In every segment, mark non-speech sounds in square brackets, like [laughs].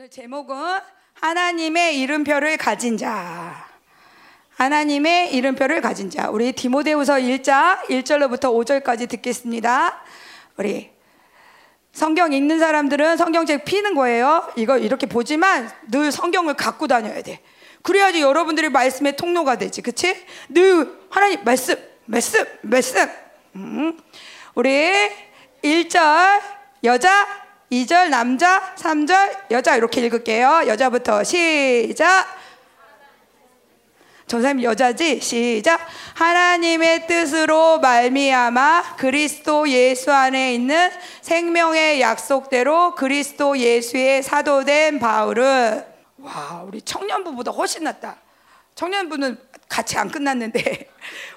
오늘 제목은 하나님의 이름표를 가진 자. 하나님의 이름표를 가진 자. 우리 디모데후서 1장 1절로부터 5절까지 듣겠습니다. 우리 성경 읽는 사람들은 성경책 피는 거예요. 이거 이렇게 보지만 늘 성경을 갖고 다녀야 돼. 그래야지 여러분들이 말씀의 통로가 되지. 그치? 늘 하나님 말씀, 말씀, 말씀. 음. 우리 1절 여자, 2절 남자, 3절 여자. 이렇게 읽을게요. 여자부터 시작. 전사님 여자지? 시작. 하나님의 뜻으로 말미암아 그리스도 예수 안에 있는 생명의 약속대로 그리스도 예수의 사도된 바울은 와 우리 청년부보다 훨씬 낫다. 청년부는 같이 안 끝났는데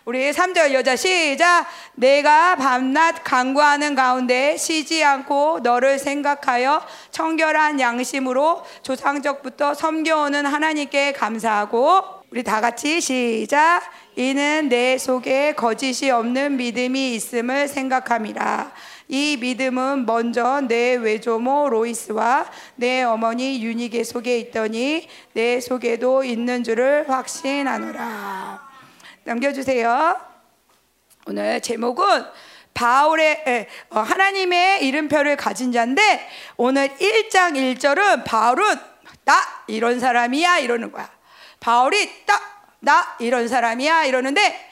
우리 3절 여자 시작 내가 밤낮 간구하는 가운데 쉬지 않고 너를 생각하여 청결한 양심으로 조상적부터 섬겨오는 하나님께 감사하고 우리 다 같이 시작. 이는 내 속에 거짓이 없는 믿음이 있음을 생각함이라. 이 믿음은 먼저 내 외조모 로이스와 내 어머니 유니게 속에 있더니 내 속에도 있는 줄을 확신하노라. 넘겨주세요. 오늘 제목은 바울의 에, 어, 하나님의 이름표를 가진 자인데 오늘 1장 1절은 바울은 나 이런 사람이야 이러는 거야. 바울이 딱나 이런 사람이야 이러는데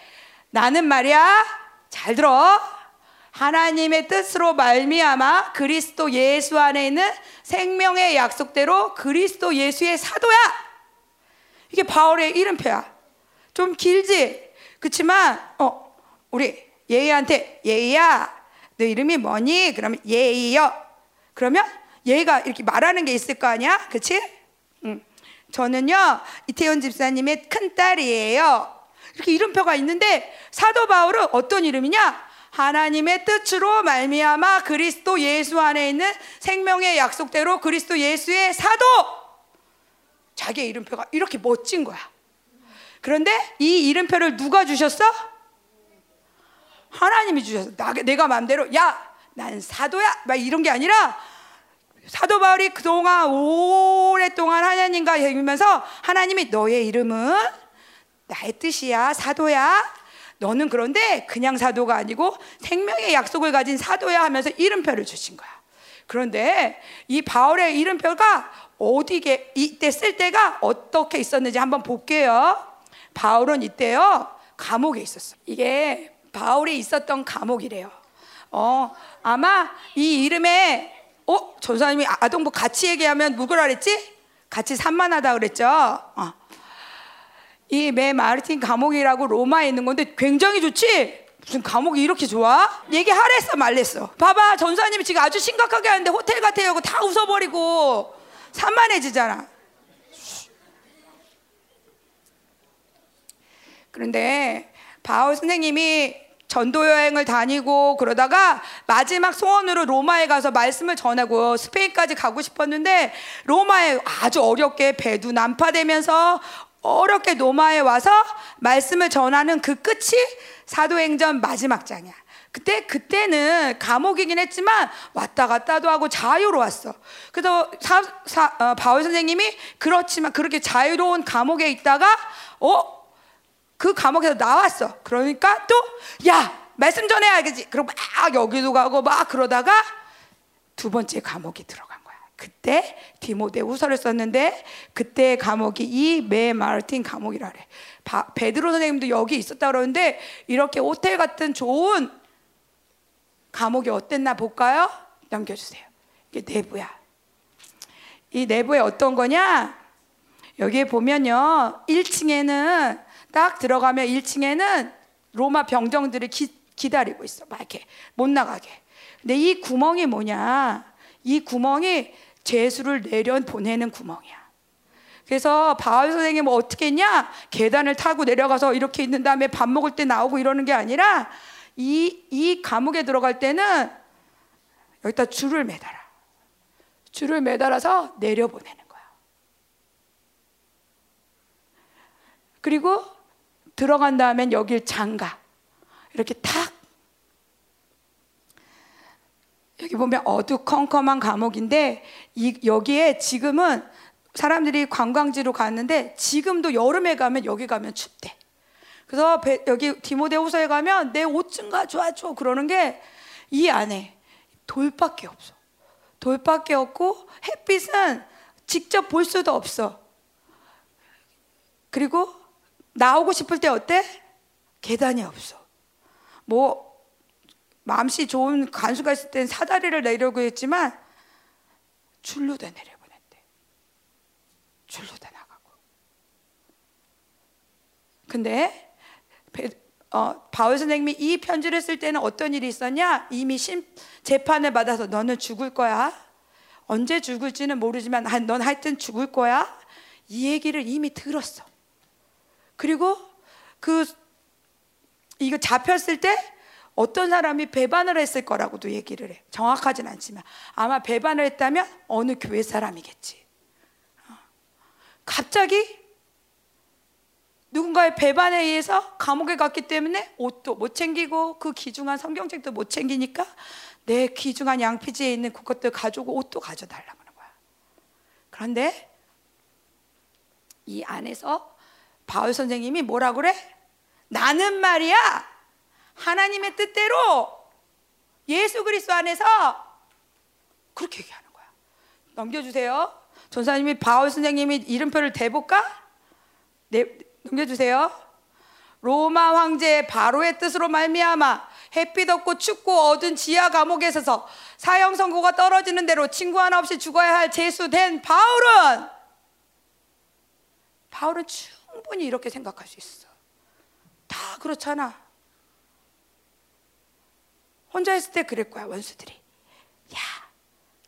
나는 말이야 잘 들어 하나님의 뜻으로 말미암아 그리스도 예수 안에 있는 생명의 약속대로 그리스도 예수의 사도야 이게 바울의 이름표야 좀 길지 그렇지만 어 우리 예희한테 예희야 너 이름이 뭐니 그러면 예희요 그러면 얘가 이렇게 말하는 게 있을 거 아니야 그치 응. 저는요 이태원 집사님의 큰 딸이에요. 이렇게 이름표가 있는데 사도 바울은 어떤 이름이냐? 하나님의 뜻으로 말미암아 그리스도 예수 안에 있는 생명의 약속대로 그리스도 예수의 사도. 자기의 이름표가 이렇게 멋진 거야. 그런데 이 이름표를 누가 주셨어? 하나님이 주셨어. 나, 내가 마음대로 야, 난 사도야. 막 이런 게 아니라 사도 바울이 그동안 오랫동안 하나님과 얘기면서 하나님이 너의 이름은 나의 뜻이야 사도야 너는 그런데 그냥 사도가 아니고 생명의 약속을 가진 사도야 하면서 이름표를 주신 거야 그런데 이 바울의 이름표가 어디게 이때 쓸 때가 어떻게 있었는지 한번 볼게요 바울은 이때요 감옥에 있었어 이게 바울이 있었던 감옥이래요 어 아마 이 이름에 어? 전사님이 아동부 같이 얘기하면 누구라 그랬지? 같이 산만하다 그랬죠? 어. 이메 마르틴 감옥이라고 로마에 있는 건데 굉장히 좋지? 무슨 감옥이 이렇게 좋아? 얘기하랬어 말랬어 봐봐 전사님이 지금 아주 심각하게 하는데 호텔 같아요 다 웃어버리고 산만해지잖아 그런데 바울 선생님이 전도 여행을 다니고 그러다가 마지막 소원으로 로마에 가서 말씀을 전하고 스페인까지 가고 싶었는데 로마에 아주 어렵게 배도 난파되면서 어렵게 로마에 와서 말씀을 전하는 그 끝이 사도행전 마지막 장이야. 그때 그때는 감옥이긴 했지만 왔다 갔다도 하고 자유로웠어. 그래서 사, 사, 어, 바울 선생님이 그렇지만 그렇게 자유로운 감옥에 있다가 어 그 감옥에서 나왔어. 그러니까 또 야 말씀 전해야겠지. 그리고 막 여기도 가고 막 그러다가 두 번째 감옥에 들어간 거야. 그때 디모데 후서를 썼는데 그때 감옥이 이 메 마르틴 감옥이라 그래. 바, 베드로 선생님도 여기 있었다 그러는데 이렇게 호텔 같은 좋은 감옥이 어땠나 볼까요? 넘겨주세요. 이게 내부야. 이 내부에 어떤 거냐? 여기에 보면요. 1층에는 딱 들어가면 1층에는 로마 병정들이 기, 기다리고 있어. 막 이렇게 못 나가게. 근데 이 구멍이 뭐냐? 이 구멍이 죄수를 내려 보내는 구멍이야. 그래서 바울 선생님 뭐 어떻게 했냐? 계단을 타고 내려가서 이렇게 있는 다음에 밥 먹을 때 나오고 이러는 게 아니라 이, 이 감옥에 들어갈 때는 여기다 줄을 매달아. 줄을 매달아서 내려보내는 거야. 그리고 들어간 다음엔 여길 장가. 이렇게 탁 여기 보면 어두컴컴한 감옥인데 이, 여기에 지금은 사람들이 관광지로 갔는데 지금도 여름에 가면 여기 가면 춥대. 그래서 배, 여기 디모데후서에 가면 내 옷 좀 가져와줘 그러는 게 이 안에 돌밖에 없어. 돌밖에 없고 햇빛은 직접 볼 수도 없어. 그리고 나오고 싶을 때 어때? 계단이 없어. 뭐 마음씨 좋은 간수가 있을 땐 사다리를 내려고 했지만 줄로 다 내려보냈대. 줄로 다 나가고. 근데 어, 바울 선생님이 이 편지를 쓸 때는 어떤 일이 있었냐? 이미 심, 재판을 받아서 너는 죽을 거야. 언제 죽을지는 모르지만 넌 하여튼 죽을 거야. 이 얘기를 이미 들었어. 그리고 그 이거 잡혔을 때 어떤 사람이 배반을 했을 거라고도 얘기를 해. 정확하진 않지만 아마 배반을 했다면 어느 교회 사람이겠지. 어. 갑자기 누군가의 배반에 의해서 감옥에 갔기 때문에 옷도 못 챙기고 그 귀중한 성경책도 못 챙기니까 내 귀중한 양피지에 있는 그것들 가지고 옷도 가져달라고 하는 거야. 그런데 이 안에서 바울 선생님이 뭐라 그래? 나는 말이야 하나님의 뜻대로 예수 그리스도 안에서 그렇게 얘기하는 거야. 넘겨주세요. 전사님이 바울 선생님이 이름표를 대볼까? 네, 넘겨주세요. 로마 황제 바로의 뜻으로 말미암아 햇빛 없고 춥고 어두운 지하 감옥에 서서 사형 선고가 떨어지는 대로 친구 하나 없이 죽어야 할 재수된 바울은 바울은 충분히 이렇게 생각할 수 있어. 다 그렇잖아. 혼자 있을 때 그럴 거야 원수들이. 야,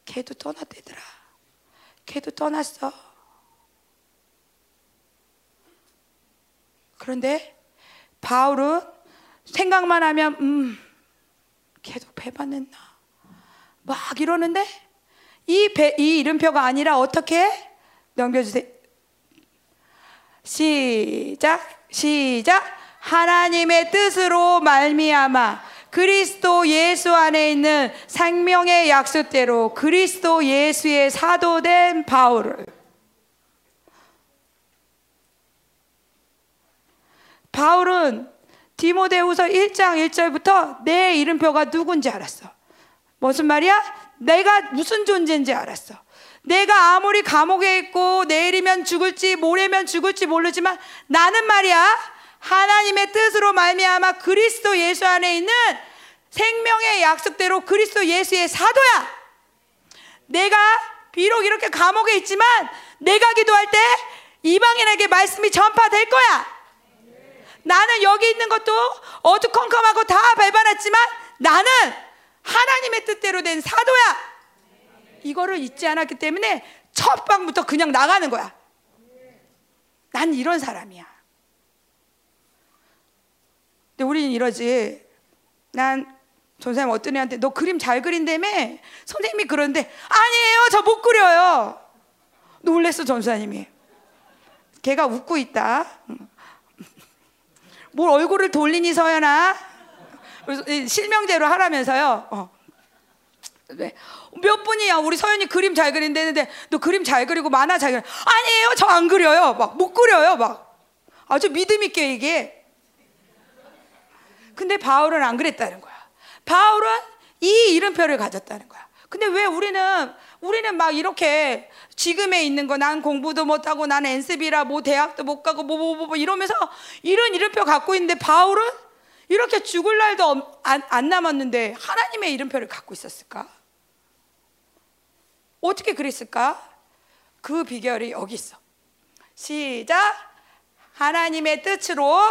걔도 떠났대더라. 걔도 떠났어. 그런데 바울은 생각만 하면 음 걔도 배반했나 막 이러는데 이, 배, 이 이름표가 아니라 어떻게 넘겨주세요 시작 시작 하나님의 뜻으로 말미암아 그리스도 예수 안에 있는 생명의 약속대로 그리스도 예수의 사도된 바울을 바울은 디모데후서 1장 1절부터 내 이름표가 누군지 알았어. 무슨 말이야? 내가 무슨 존재인지 알았어. 내가 아무리 감옥에 있고 내일이면 죽을지 모레면 죽을지 모르지만 나는 말이야 하나님의 뜻으로 말미암아 그리스도 예수 안에 있는 생명의 약속대로 그리스도 예수의 사도야. 내가 비록 이렇게 감옥에 있지만 내가 기도할 때 이방인에게 말씀이 전파될 거야. 나는 여기 있는 것도 어두컴컴하고 다 밟아놨지만 나는 하나님의 뜻대로 된 사도야. 이거를 잊지 않았기 때문에 첫 방부터 그냥 나가는 거야. 난 이런 사람이야. 근데 우리는 이러지. 난 전사님 어떤 애한테 너 그림 잘 그린다며? 선생님이 그러는데 아니에요. 저 못 그려요. 놀랬어 전사님이. 걔가 웃고 있다. 뭘 얼굴을 돌리니 서연아? 실명제로 하라면서요. 어. 네. 몇 분이야? 우리 서연이 그림 잘 그린다는데 너 그림 잘 그리고 만화 잘 그려. 아니에요. 저 안 그려요. 막 못 그려요 막. 아주 믿음 있게 얘기해 근데 바울은 안 그랬다는 거야. 바울은 이 이름표를 가졌다는 거야. 근데 왜 우리는 우리는 막 이렇게 지금에 있는 거 난 공부도 못하고 난 엔스비라 뭐 대학도 못 가고 뭐 뭐 뭐 뭐 이러면서 이런 이름표 갖고 있는데 바울은 이렇게 죽을 날도 안, 안 남았는데 하나님의 이름표를 갖고 있었을까? 어떻게 그랬을까? 그 비결이 여기 있어. 시작. 하나님의 뜻으로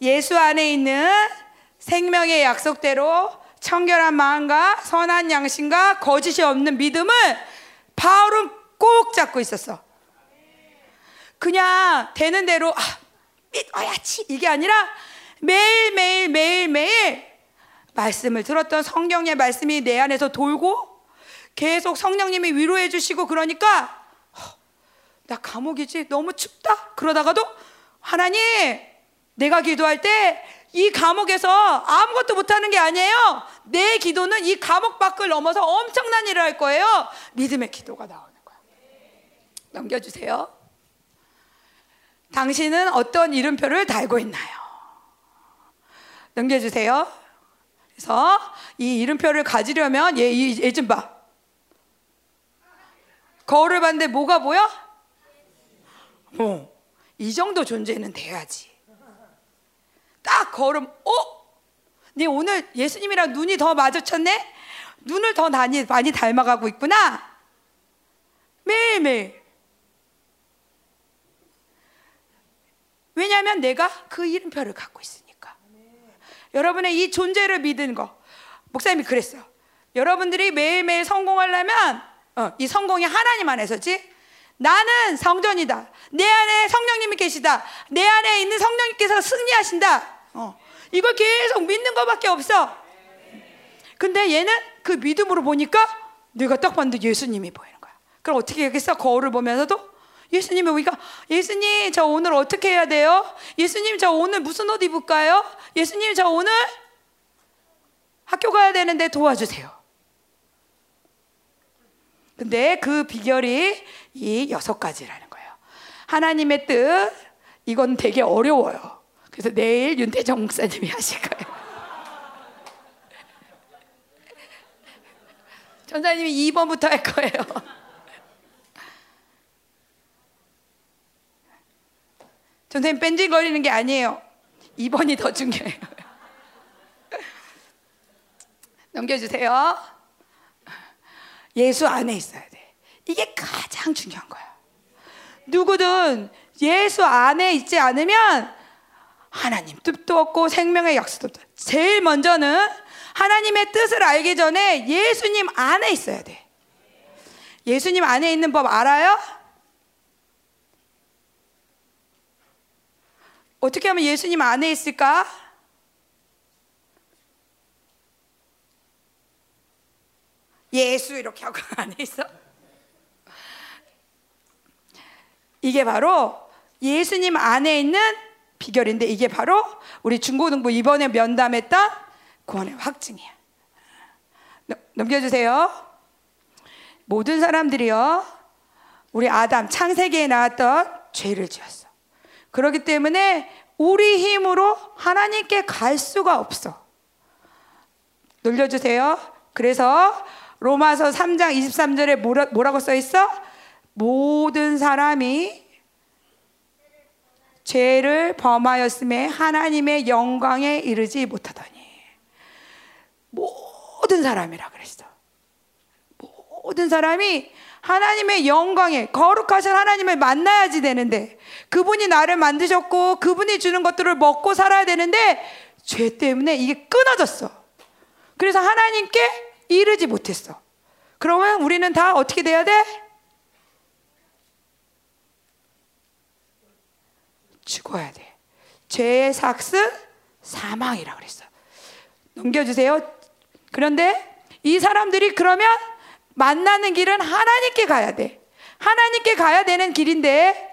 예수 안에 있는 생명의 약속대로 청결한 마음과 선한 양심과 거짓이 없는 믿음을 바울은 꼭 잡고 있었어. 그냥 되는 대로 아, 믿어야지 이게 아니라 매일 매일 매일 매일 말씀을 들었던 성경의 말씀이 내 안에서 돌고 계속 성령님이 위로해 주시고 그러니까 나 감옥이지 너무 춥다 그러다가도 하나님 내가 기도할 때 이 감옥에서 아무것도 못하는 게 아니에요. 내 기도는 이 감옥 밖을 넘어서 엄청난 일을 할 거예요. 믿음의 기도가 나오는 거야. 넘겨주세요. 당신은 어떤 이름표를 달고 있나요? 넘겨주세요. 그래서 이 이름표를 가지려면 얘, 얘 좀 봐. 거울을 봤는데 뭐가 보여? 어, 이 정도 존재는 돼야지. 딱 거울을, 어? 네 오늘 예수님이랑 눈이 더 마주쳤네? 눈을 더 많이, 많이 닮아가고 있구나? 매일매일. 왜냐하면 내가 그 이름표를 갖고 있으니까. 여러분의 이 존재를 믿은 거. 목사님이 그랬어요. 여러분들이 매일매일 성공하려면 어, 이 성공이 하나님 안에서지. 나는 성전이다. 내 안에 성령님이 계시다. 내 안에 있는 성령님께서 승리하신다. 어, 이걸 계속 믿는 것밖에 없어. 근데 얘는 그 믿음으로 보니까 내가 딱 봤는데 예수님이 보이는 거야. 그럼 어떻게 하겠어? 거울을 보면서도 예수님이 우리가 예수님 저 오늘 어떻게 해야 돼요? 예수님 저 오늘 무슨 옷 입을까요? 예수님 저 오늘 학교 가야 되는데 도와주세요. 근데 그 비결이 이 여섯 가지라는 거예요. 하나님의 뜻 이건 되게 어려워요. 그래서 내일 윤태정 목사님이 [laughs] 하실 거예요. 전사님이 2번부터 할 거예요. 선생님 뺀질거리는 게 아니에요. 2번이 더 중요해요. [laughs] 넘겨주세요. 예수 안에 있어야 돼. 이게 가장 중요한 거야. 누구든 예수 안에 있지 않으면 하나님 뜻도 없고 생명의 약속도 없다. 제일 먼저는 하나님의 뜻을 알기 전에 예수님 안에 있어야 돼. 예수님 안에 있는 법 알아요? 어떻게 하면 예수님 안에 있을까? 예수 이렇게 하고 [laughs] 안에 있어. 이게 바로 예수님 안에 있는 비결인데 이게 바로 우리 중고등부 이번에 면담했던 구원의 확증이야. 넘겨주세요. 모든 사람들이요, 우리 아담 창세기에 나왔던 죄를 지었어. 그렇기 때문에 우리 힘으로 하나님께 갈 수가 없어. 늘려주세요. 그래서 로마서 3장 23절에 뭐라, 뭐라고 써 있어? 모든 사람이 죄를 범하였음에 하나님의 영광에 이르지 못하더니 모든 사람이라 그랬어. 모든 사람이 하나님의 영광에 거룩하신 하나님을 만나야지 되는데 그분이 나를 만드셨고 그분이 주는 것들을 먹고 살아야 되는데 죄 때문에 이게 끊어졌어. 그래서 하나님께 이르지 못했어. 그러면 우리는 다 어떻게 돼야 돼? 죽어야 돼. 죄의 삭스 사망이라 그랬어. 넘겨주세요. 그런데 이 사람들이 그러면 만나는 길은 하나님께 가야 돼. 하나님께 가야 되는 길인데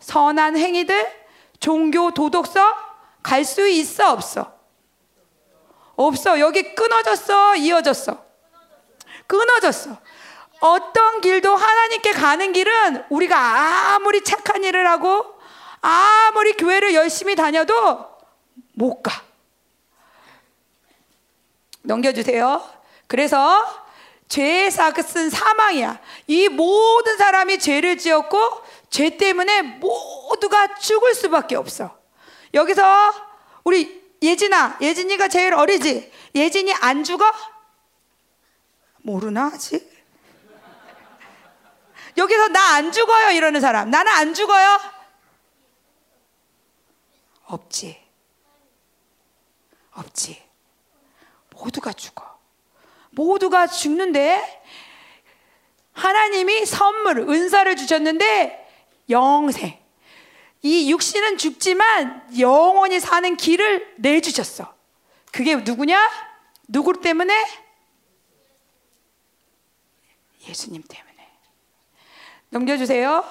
선한 행위들, 종교, 도덕성 갈 수 있어 없어? 없어. 여기 끊어졌어, 이어졌어. 끊어졌어. 어떤 길도 하나님께 가는 길은 우리가 아무리 착한 일을 하고 아무리 교회를 열심히 다녀도 못 가. 넘겨주세요. 그래서 죄의 삭은 사망이야. 이 모든 사람이 죄를 지었고 죄 때문에 모두가 죽을 수밖에 없어. 여기서 우리 예진아, 예진이가 제일 어리지? 예진이 안 죽어? 모르나 아직? 여기서 나 안 죽어요 이러는 사람. 나는 안 죽어요? 없지. 없지. 모두가 죽어. 모두가 죽는데 하나님이 선물, 은사를 주셨는데 영생. 이 육신은 죽지만 영원히 사는 길을 내주셨어. 그게 누구냐? 누구 때문에? 예수님 때문에. 넘겨주세요.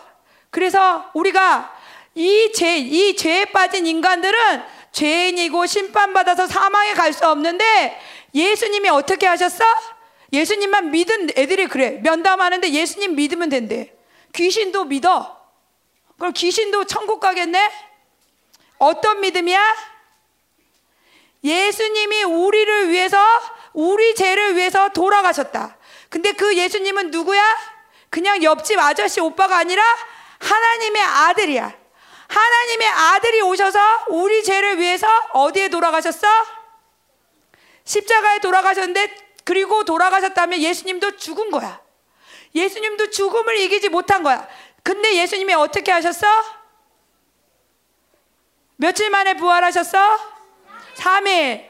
그래서 우리가 이 죄, 이 죄에 빠진 인간들은 죄인이고 심판받아서 사망에 갈 수 없는데 예수님이 어떻게 하셨어? 예수님만 믿은 애들이 그래. 면담하는데 예수님 믿으면 된대. 귀신도 믿어. 그럼 귀신도 천국 가겠네? 어떤 믿음이야? 예수님이 우리를 위해서, 우리 죄를 위해서 돌아가셨다. 근데 그 예수님은 누구야? 그냥 옆집 아저씨 오빠가 아니라 하나님의 아들이야. 하나님의 아들이 오셔서 우리 죄를 위해서 어디에 돌아가셨어? 십자가에 돌아가셨는데 그리고 돌아가셨다면 예수님도 죽은 거야. 예수님도 죽음을 이기지 못한 거야. 근데 예수님이 어떻게 하셨어? 며칠 만에 부활하셨어? 3일.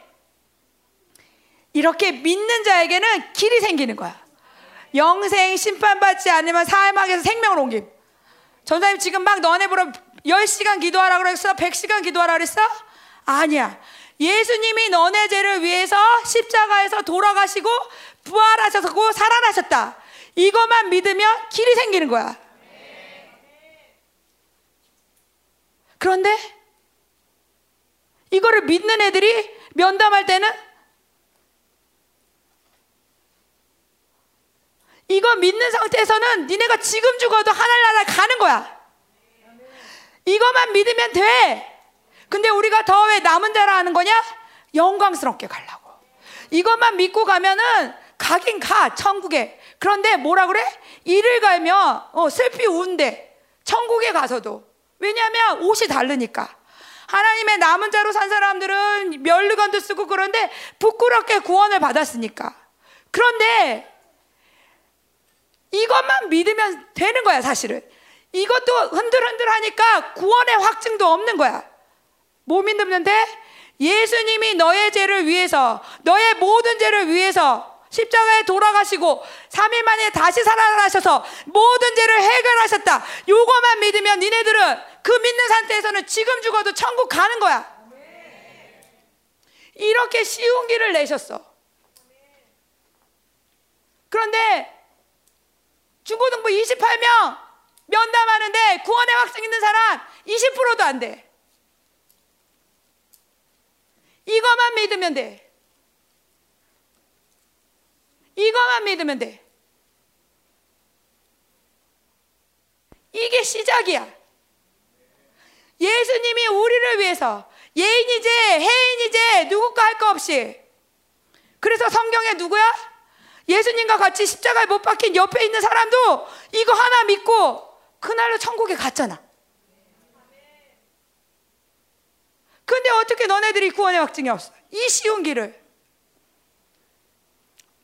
이렇게 믿는 자에게는 길이 생기는 거야. 영생 심판받지 않으면 사막에서 생명을 옮김. 전사님 지금 막 너네 보러 10시간 기도하라 그랬어? 100시간 기도하라 그랬어? 아니야. 예수님이 너네 죄를 위해서 십자가에서 돌아가시고 부활하셔서 살아나셨다. 이것만 믿으면 길이 생기는 거야. 그런데 이거를 믿는 애들이 면담할 때는 이거 믿는 상태에서는 니네가 지금 죽어도 하늘 나라 가는 거야. 이것만 믿으면 돼. 근데 우리가 더 왜 남은 자라 하는 거냐? 영광스럽게 가려고. 이것만 믿고 가면은 가긴 가 천국에. 그런데 뭐라 그래? 이를 갈면 어, 슬피 운대. 천국에 가서도. 왜냐하면 옷이 다르니까. 하나님의 남은 자로 산 사람들은 멸류관도 쓰고 그런데 부끄럽게 구원을 받았으니까. 그런데 이것만 믿으면 되는 거야, 사실은. 이것도 흔들흔들 하니까 구원의 확증도 없는 거야. 뭐 돼? 예수님이 너의 죄를 위해서, 너의 모든 죄를 위해서 십자가에 돌아가시고 3일 만에 다시 살아나셔서 모든 죄를 해결하셨다. 요거만 믿으면 니네들은 그 믿는 상태에서는 지금 죽어도 천국 가는 거야. 이렇게 쉬운 길을 내셨어. 그런데 중고등부 28명 면담하는데 구원의 확증 있는 사람 20%도 안 돼. 이것만 믿으면 돼. 이것만 믿으면 돼. 이게 시작이야. 예수님이 우리를 위해서 예인이제 해인이제 누구과 할 거 없이 그래서 성경에 누구야? 예수님과 같이 십자가에 못 박힌 옆에 있는 사람도 이거 하나 믿고 그날로 천국에 갔잖아. 근데 어떻게 너네들이 구원의 확증이 없어? 이 쉬운 길을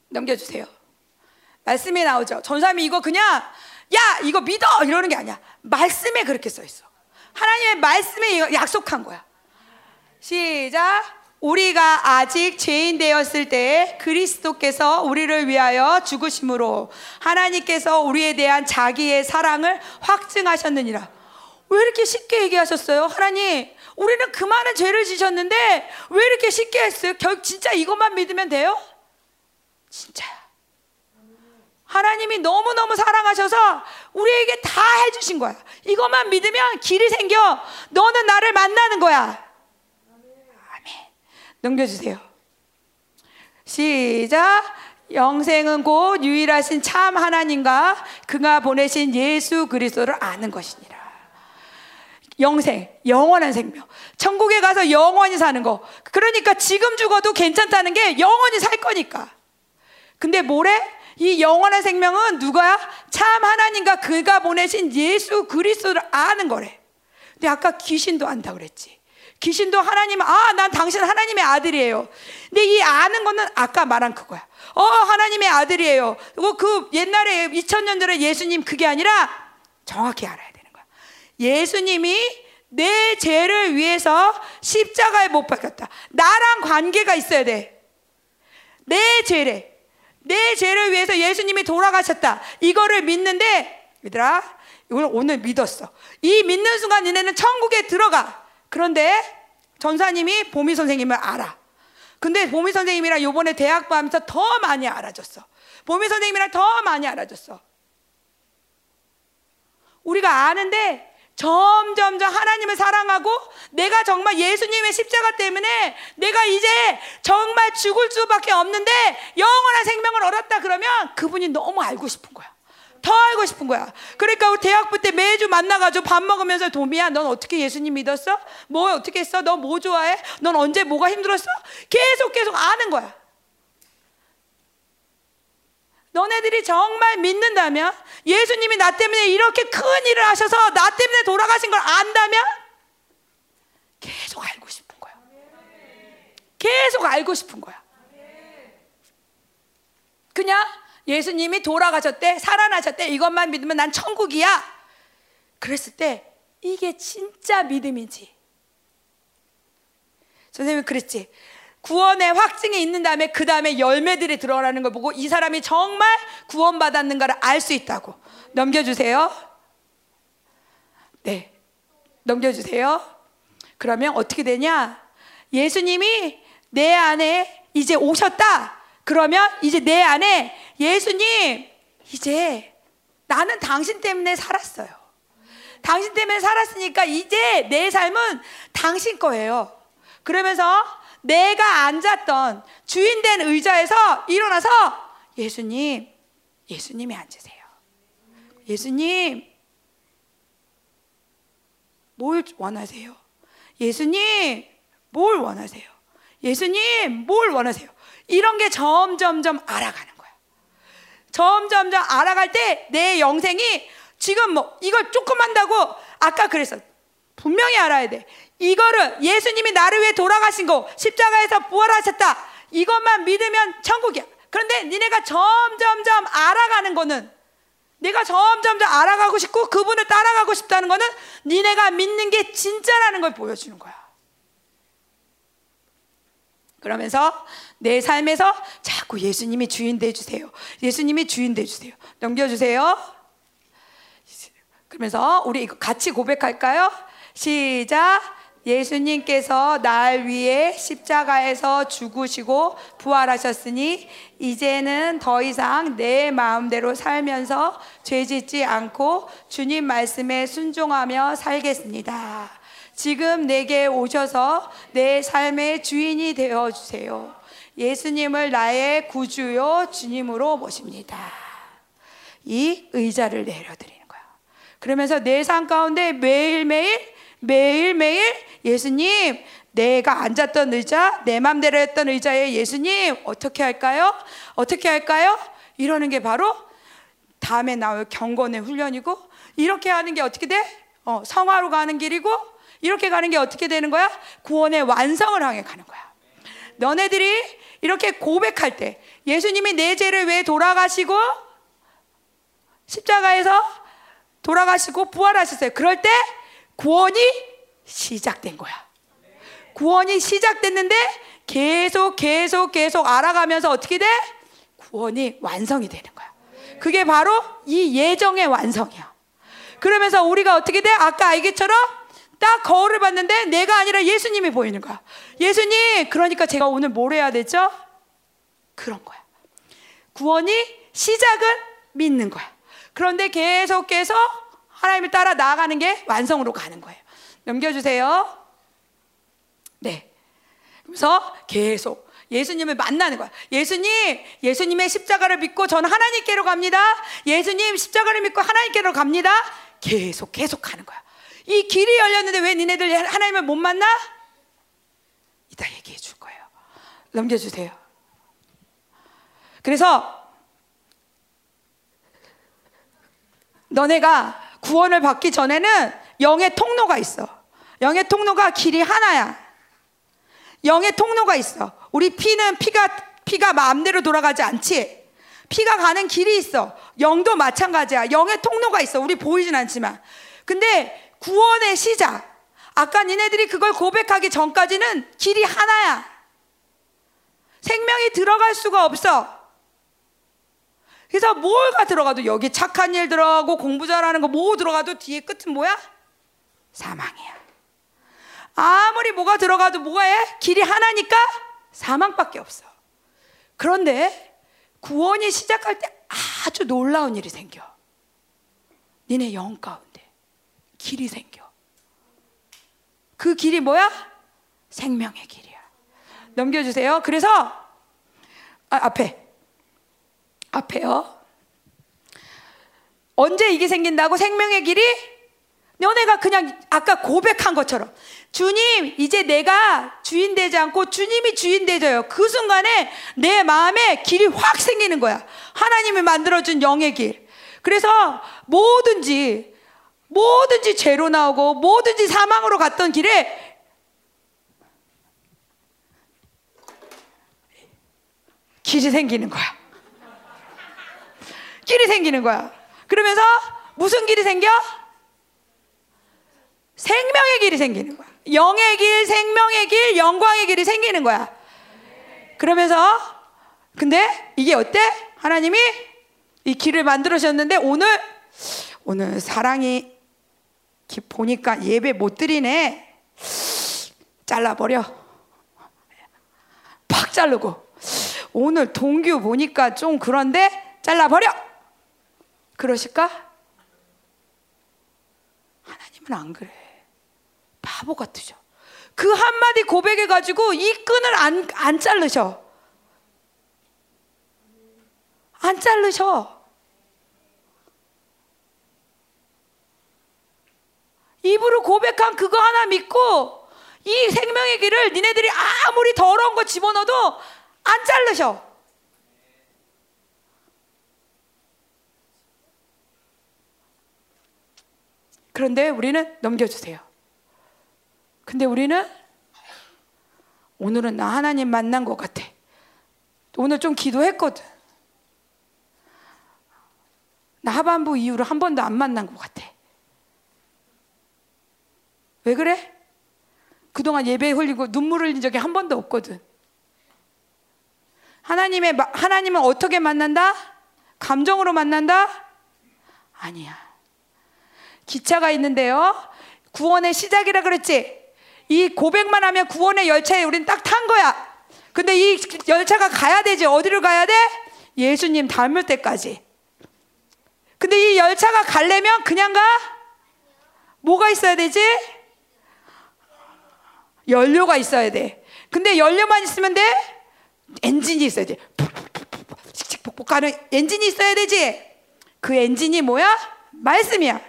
넘겨주세요. 말씀이 나오죠. 전사님이 이거 그냥 야 이거 믿어 이러는 게 아니야. 말씀에 그렇게 써 있어. 하나님의 말씀에 약속한 거야. 시작. 우리가 아직 죄인 되었을 때 그리스도께서 우리를 위하여 죽으심으로 하나님께서 우리에 대한 자기의 사랑을 확증하셨느니라. 왜 이렇게 쉽게 얘기하셨어요? 하나님, 우리는 그 많은 죄를 지셨는데 왜 이렇게 쉽게 했어요? 결 진짜 이것만 믿으면 돼요? 진짜야. 하나님이 너무너무 사랑하셔서 우리에게 다 해주신 거야. 이것만 믿으면 길이 생겨. 너는 나를 만나는 거야. 넘겨주세요. 시작. 영생은 곧 유일하신 참 하나님과 그가 보내신 예수 그리스도를 아는 것이니라. 영생, 영원한 생명. 천국에 가서 영원히 사는 거. 그러니까 지금 죽어도 괜찮다는 게 영원히 살 거니까. 근데 뭐래? 이 영원한 생명은 누가야? 참 하나님과 그가 보내신 예수 그리스도를 아는 거래. 근데 아까 귀신도 안다 그랬지. 귀신도 하나님, 아, 난 당신 하나님의 아들이에요. 근데 이 아는 거는 아까 말한 그거야. 어, 하나님의 아들이에요. 그리고 그 옛날에 2000년 전에 예수님 그게 아니라 정확히 알아야 되는 거야. 예수님이 내 죄를 위해서 십자가에 못 박혔다. 나랑 관계가 있어야 돼. 내 죄래. 내 죄를 위해서 예수님이 돌아가셨다. 이거를 믿는데, 얘들아, 이걸 오늘 믿었어. 이 믿는 순간 너네는 천국에 들어가. 그런데 전사님이 보미 선생님을 알아. 근데 보미 선생님이랑 요번에 대학 가면서 더 많이 알아줬어. 보미 선생님이랑 더 많이 알아줬어. 우리가 아는데 점점점 하나님을 사랑하고 내가 정말 예수님의 십자가 때문에 내가 이제 정말 죽을 수밖에 없는데 영원한 생명을 얻었다 그러면 그분이 너무 알고 싶은 거야. 더 알고 싶은 거야. 그러니까 우리 대학부 때 매주 만나가지고 밥 먹으면서 도미야, 넌 어떻게 예수님 믿었어? 뭐 어떻게 했어? 너 뭐 좋아해? 넌 언제 뭐가 힘들었어? 계속 계속 아는 거야. 너네들이 정말 믿는다면 예수님이 나 때문에 이렇게 큰 일을 하셔서 나 때문에 돌아가신 걸 안다면 계속 알고 싶은 거야. 계속 알고 싶은 거야. 그냥 예수님이 돌아가셨대, 살아나셨대, 이것만 믿으면 난 천국이야. 그랬을 때 이게 진짜 믿음이지. 선생님이 그랬지. 구원의 확증이 있는 다음에 그 다음에 열매들이 들어가는 걸 보고 이 사람이 정말 구원받았는가를 알 수 있다고. 넘겨주세요. 네. 넘겨주세요. 그러면 어떻게 되냐? 예수님이 내 안에 이제 오셨다. 그러면 이제 내 안에 예수님, 이제 나는 당신 때문에 살았어요. 당신 때문에 살았으니까 이제 내 삶은 당신 거예요. 그러면서 내가 앉았던 주인된 의자에서 일어나서 예수님, 예수님이 앉으세요. 예수님, 뭘 원하세요? 예수님, 뭘 원하세요? 예수님, 뭘 원하세요? 이런 게 점점점 알아가는. 점점점 알아갈 때 내 영생이 지금 뭐 이걸 조금 한다고 아까 그랬어. 분명히 알아야 돼. 이거를 예수님이 나를 위해 돌아가신 거 십자가에서 부활하셨다. 이것만 믿으면 천국이야. 그런데 니네가 점점점 알아가는 거는 내가 점점점 알아가고 싶고 그분을 따라가고 싶다는 거는 니네가 믿는 게 진짜라는 걸 보여주는 거야. 그러면서 내 삶에서 자꾸 예수님이 주인 돼 주세요. 예수님이 주인 돼 주세요. 넘겨 주세요. 그러면서 우리 이거 같이 고백할까요? 시작. 예수님께서 날 위해 십자가에서 죽으시고 부활하셨으니 이제는 더 이상 내 마음대로 살면서 죄 짓지 않고 주님 말씀에 순종하며 살겠습니다. 지금 내게 오셔서 내 삶의 주인이 되어 주세요. 예수님을 나의 구주요 주님으로 모십니다. 이 의자를 내려드리는 거야. 그러면서 내 삶 가운데 매일매일 매일매일 예수님 내가 앉았던 의자, 내 맘대로 했던 의자에 예수님 어떻게 할까요? 어떻게 할까요? 이러는 게 바로 다음에 나올 경건의 훈련이고 이렇게 하는 게 어떻게 돼? 어, 성화로 가는 길이고 이렇게 가는 게 어떻게 되는 거야? 구원의 완성을 향해 가는 거야. 너네들이 이렇게 고백할 때 예수님이 내 죄를 왜 돌아가시고 십자가에서 돌아가시고 부활하셨어요. 그럴 때 구원이 시작된 거야. 구원이 시작됐는데 계속 계속 계속 알아가면서 어떻게 돼? 구원이 완성이 되는 거야. 그게 바로 이 예정의 완성이야. 그러면서 우리가 어떻게 돼? 아까 알기처럼 딱 거울을 봤는데 내가 아니라 예수님이 보이는 거야. 예수님, 그러니까 제가 오늘 뭘 해야 되죠? 그런 거야. 구원이 시작은 믿는 거야. 그런데 계속해서 하나님을 따라 나아가는 게 완성으로 가는 거예요. 넘겨주세요. 네. 그래서 계속 예수님을 만나는 거야. 예수님, 예수님의 십자가를 믿고 저는 하나님께로 갑니다. 예수님 십자가를 믿고 하나님께로 갑니다. 계속 계속 가는 거야. 이 길이 열렸는데 왜 니네들 하나님을 못 만나? 이따 얘기해 줄 거예요. 넘겨주세요. 그래서 너네가 구원을 받기 전에는 영의 통로가 있어. 영의 통로가 길이 하나야. 영의 통로가 있어. 우리 피는 피가 피가 마음대로 돌아가지 않지. 피가 가는 길이 있어. 영도 마찬가지야. 영의 통로가 있어. 우리 보이진 않지만. 근데 구원의 시작. 아까 니네들이 그걸 고백하기 전까지는 길이 하나야. 생명이 들어갈 수가 없어. 그래서 뭘가 들어가도 여기 착한 일 들어가고 공부 잘하는 거 뭐 들어가도 뒤에 끝은 뭐야? 사망이야. 아무리 뭐가 들어가도 뭐가 해? 길이 하나니까 사망밖에 없어. 그런데 구원이 시작할 때 아주 놀라운 일이 생겨. 니네 영 가운데 길이 생겨. 그 길이 뭐야? 생명의 길이야. 넘겨주세요. 그래서 아, 앞에 앞에요. 언제 이게 생긴다고 생명의 길이? 너네가 그냥 아까 고백한 것처럼 주님 이제 내가 주인 되지 않고 주님이 주인 되져요. 그 순간에 내 마음에 길이 확 생기는 거야. 하나님이 만들어준 영의 길. 그래서 뭐든지 뭐든지 죄로 나오고 뭐든지 사망으로 갔던 길에 길이 생기는 거야. 길이 생기는 거야. 그러면서 무슨 길이 생겨? 생명의 길이 생기는 거야. 영의 길, 생명의 길, 영광의 길이 생기는 거야. 그러면서 근데 이게 어때? 하나님이 이 길을 만들으셨는데 오늘 오늘 사랑이 보니까 예배 못 드리네. 잘라버려. 팍 자르고 오늘 동규 보니까 좀 그런데 잘라버려. 그러실까? 하나님은 안 그래. 바보 같으죠. 그 한마디 고백해 가지고 이 끈을 안, 안 자르셔. 안 자르셔. 입으로 고백한 그거 하나 믿고 이 생명의 길을 니네들이 아무리 더러운 거 집어넣어도 안 자르셔. 그런데 우리는 넘겨주세요. 근데 우리는 오늘은 나 하나님 만난 것 같아. 오늘 좀 기도했거든. 나 하반부 이후로 한 번도 안 만난 것 같아. 왜 그래? 그동안 예배 흘리고 눈물 흘린 적이 한 번도 없거든. 하나님의 하나님은 어떻게 만난다? 감정으로 만난다? 아니야. 기차가 있는데요. 구원의 시작이라 그랬지. 이 고백만 하면 구원의 열차에 우린 딱 탄 거야. 근데 이 열차가 가야 되지. 어디를 가야 돼? 예수님 닮을 때까지. 근데 이 열차가 가려면 그냥 가? 뭐가 있어야 되지? 연료가 있어야 돼. 근데 연료만 있으면 돼? 엔진이 있어야 돼. 푹푹푹푹 가는 엔진이 있어야 되지. 그 엔진이 뭐야? 말씀이야.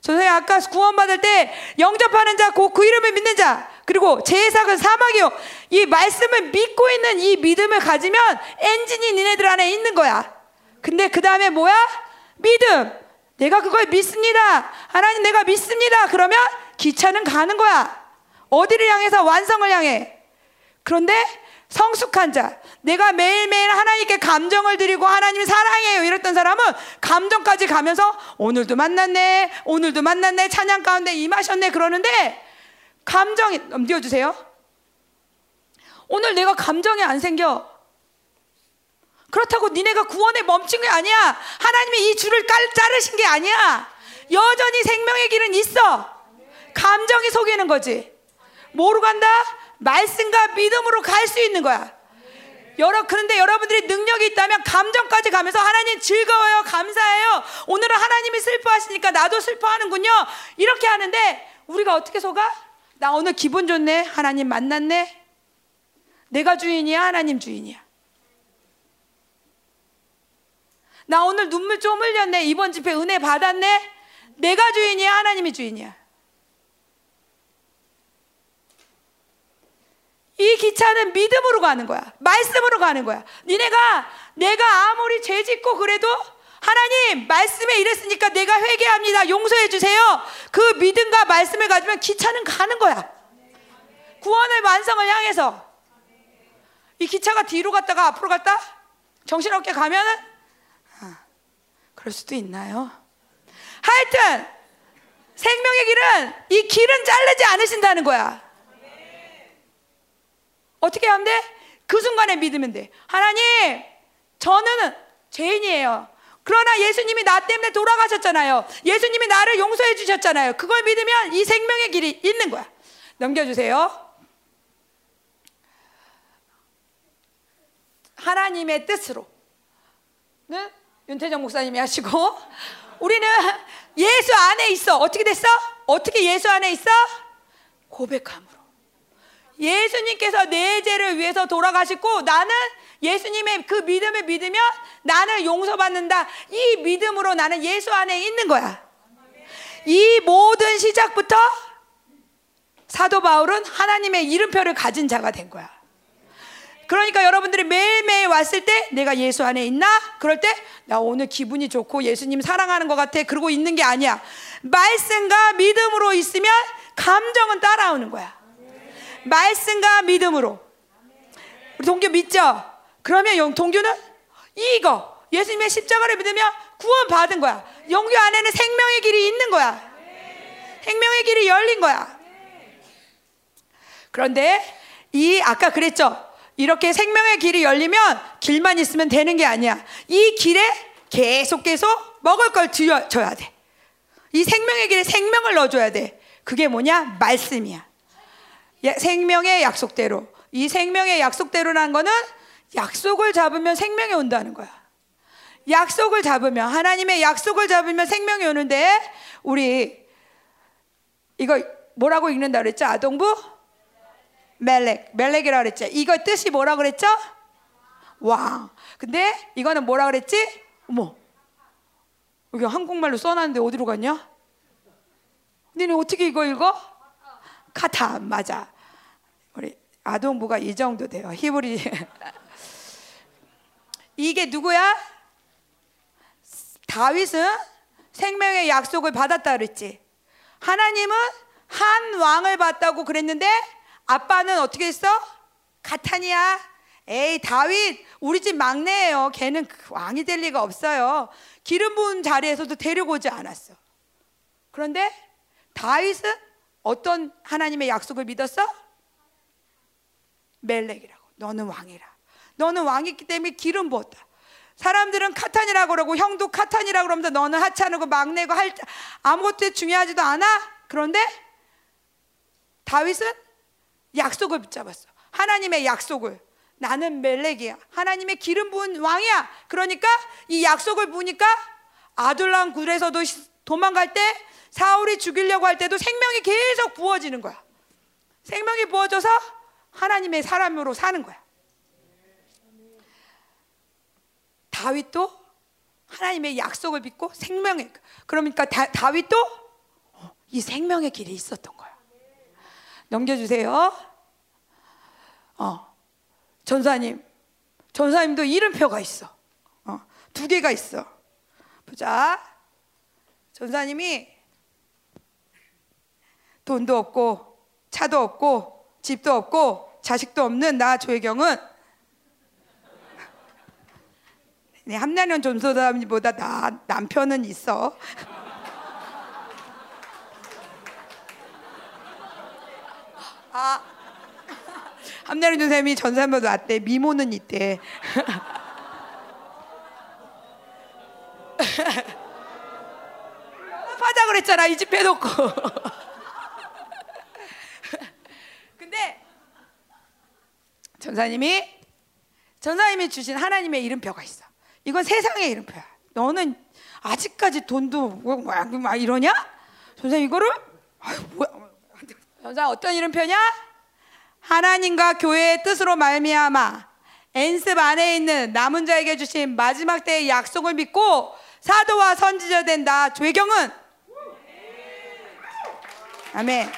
선생님 아까 구원받을 때 영접하는 자, 그, 그 이름을 믿는 자, 그리고 제사은 사막이요. 이 말씀을 믿고 있는 이 믿음을 가지면 엔진이 니네들 안에 있는 거야. 근데 그 다음에 뭐야? 믿음. 내가 그걸 믿습니다. 하나님 내가 믿습니다. 그러면 기차는 가는 거야. 어디를 향해서 완성을 향해. 그런데 성숙한 자, 내가 매일매일 하나님께 감정을 드리고 하나님 사랑해요 이랬던 사람은 감정까지 가면서 오늘도 만났네, 오늘도 만났네, 찬양 가운데 임하셨네 그러는데 감정이 넘겨주세요. 오늘 내가 감정이 안 생겨. 그렇다고 니네가 구원에 멈춘 게 아니야. 하나님이 이 줄을 깔, 자르신 게 아니야. 여전히 생명의 길은 있어. 감정이 속이는 거지. 뭐로 간다? 말씀과 믿음으로 갈 수 있는 거야. 여러 그런데 여러분들이 능력이 있다면 감정까지 가면서 하나님 즐거워요, 감사해요. 오늘은 하나님이 슬퍼하시니까 나도 슬퍼하는군요. 이렇게 하는데 우리가 어떻게 속아? 나 오늘 기분 좋네. 하나님 만났네. 내가 주인이야, 하나님 주인이야. 나 오늘 눈물 좀 흘렸네. 이번 집회 은혜 받았네. 내가 주인이야, 하나님이 주인이야. 이 기차는 믿음으로 가는 거야. 말씀으로 가는 거야. 니네가 내가 아무리 죄 짓고 그래도 하나님 말씀에 이랬으니까 내가 회개합니다. 용서해 주세요. 그 믿음과 말씀을 가지면 기차는 가는 거야. 구원의 완성을 향해서 이 기차가 뒤로 갔다가 앞으로 갔다 정신없게 가면은 아, 그럴 수도 있나요? 하여튼 생명의 길은 이 길은 자르지 않으신다는 거야. 어떻게 하면 돼? 그 순간에 믿으면 돼. 하나님, 저는 죄인이에요. 그러나 예수님이 나 때문에 돌아가셨잖아요. 예수님이 나를 용서해 주셨잖아요. 그걸 믿으면 이 생명의 길이 있는 거야. 넘겨주세요. 하나님의 뜻으로. 윤태정 목사님이 하시고, 우리는 예수 안에 있어. 어떻게 됐어? 어떻게 예수 안에 있어? 고백함으로. 예수님께서 내 죄를 위해서 돌아가시고 나는 예수님의 그 믿음을 믿으면 나는 용서받는다. 이 믿음으로 나는 예수 안에 있는 거야. 이 모든 시작부터 사도 바울은 하나님의 이름표를 가진 자가 된 거야. 그러니까 여러분들이 매일매일 왔을 때 내가 예수 안에 있나? 그럴 때 나 오늘 기분이 좋고 예수님 사랑하는 것 같아. 그러고 있는 게 아니야. 말씀과 믿음으로 있으면 감정은 따라오는 거야. 말씀과 믿음으로. 우리 동교 믿죠? 그러면 동교는 이거 예수님의 십자가를 믿으면 구원 받은 거야. 영교 안에는 생명의 길이 있는 거야. 생명의 길이 열린 거야. 그런데 이 아까 그랬죠. 이렇게 생명의 길이 열리면 길만 있으면 되는 게 아니야. 이 길에 계속 계속 먹을 걸 줘야 돼. 이 생명의 길에 생명을 넣어줘야 돼. 그게 뭐냐? 말씀이야. 생명의 약속대로. 이 생명의 약속대로라는 거는 약속을 잡으면 생명이 온다는 거야. 약속을 잡으면 하나님의 약속을 잡으면 생명이 오는데 우리 이거 뭐라고 읽는다 그랬죠? 아동부 멜렉 멜렉이라 그랬죠. 이거 뜻이 뭐라 그랬죠? 왕. 근데 이거는 뭐라 그랬지? 어머. 여기 한국말로 써놨는데 어디로 갔냐? 니네 어떻게 이거 읽어? 카타 맞아. 우리 아동부가 이 정도 돼요. 히브리 [laughs] 이게 누구야? 다윗은 생명의 약속을 받았다 그랬지. 하나님은 한 왕을 받다고 그랬는데 아빠는 어떻게 했어? 가탄이야. 에이 다윗 우리 집 막내예요. 걔는 그 왕이 될 리가 없어요. 기름 부은 자리에서도 데리고 오지 않았어. 그런데 다윗은 어떤 하나님의 약속을 믿었어? 멜렉이라고. 너는 왕이라. 너는 왕이기 때문에 기름 부었다. 사람들은 카탄이라고 그러고 형도 카탄이라고 그러면서 너는 하찮고 막내고 할 아무것도 중요하지도 않아. 그런데 다윗은 약속을 붙잡았어. 하나님의 약속을. 나는 멜렉이야. 하나님의 기름 부은 왕이야. 그러니까 이 약속을 보니까 아둘람 굴에서도 도망갈 때 사울이 죽이려고 할 때도 생명이 계속 부어지는 거야. 생명이 부어져서 하나님의 사람으로 사는 거야. 다윗도 하나님의 약속을 믿고 생명의 그러니까 다, 다윗도 이 생명의 길이 있었던 거야. 넘겨주세요. 어, 전사님, 전사님도 이름표가 있어. 어, 두 개가 있어. 보자. 전사님이 돈도 없고 차도 없고 집도 없고 자식도 없는 나 조혜경은 네, 함나년 전소담보다 나 남편은 있어. 아, 함나년 전쌤이 전사님보다 낫대. 미모는 있대. [laughs] 하자 그랬잖아 이 집 해놓고. 근데 전사님이 전사님이 주신 하나님의 이름표가 있어. 이건 세상의 이름표야. 너는 아직까지 돈도 뭐, 뭐, 막 이러냐? 전사님 이거를 뭐야? 전사 어떤 이름표냐? 하나님과 교회의 뜻으로 말미암아 엔습 안에 있는 남은 자에게 주신 마지막 때의 약속을 믿고 사도와 선지자 된다. 죄경은 아멘.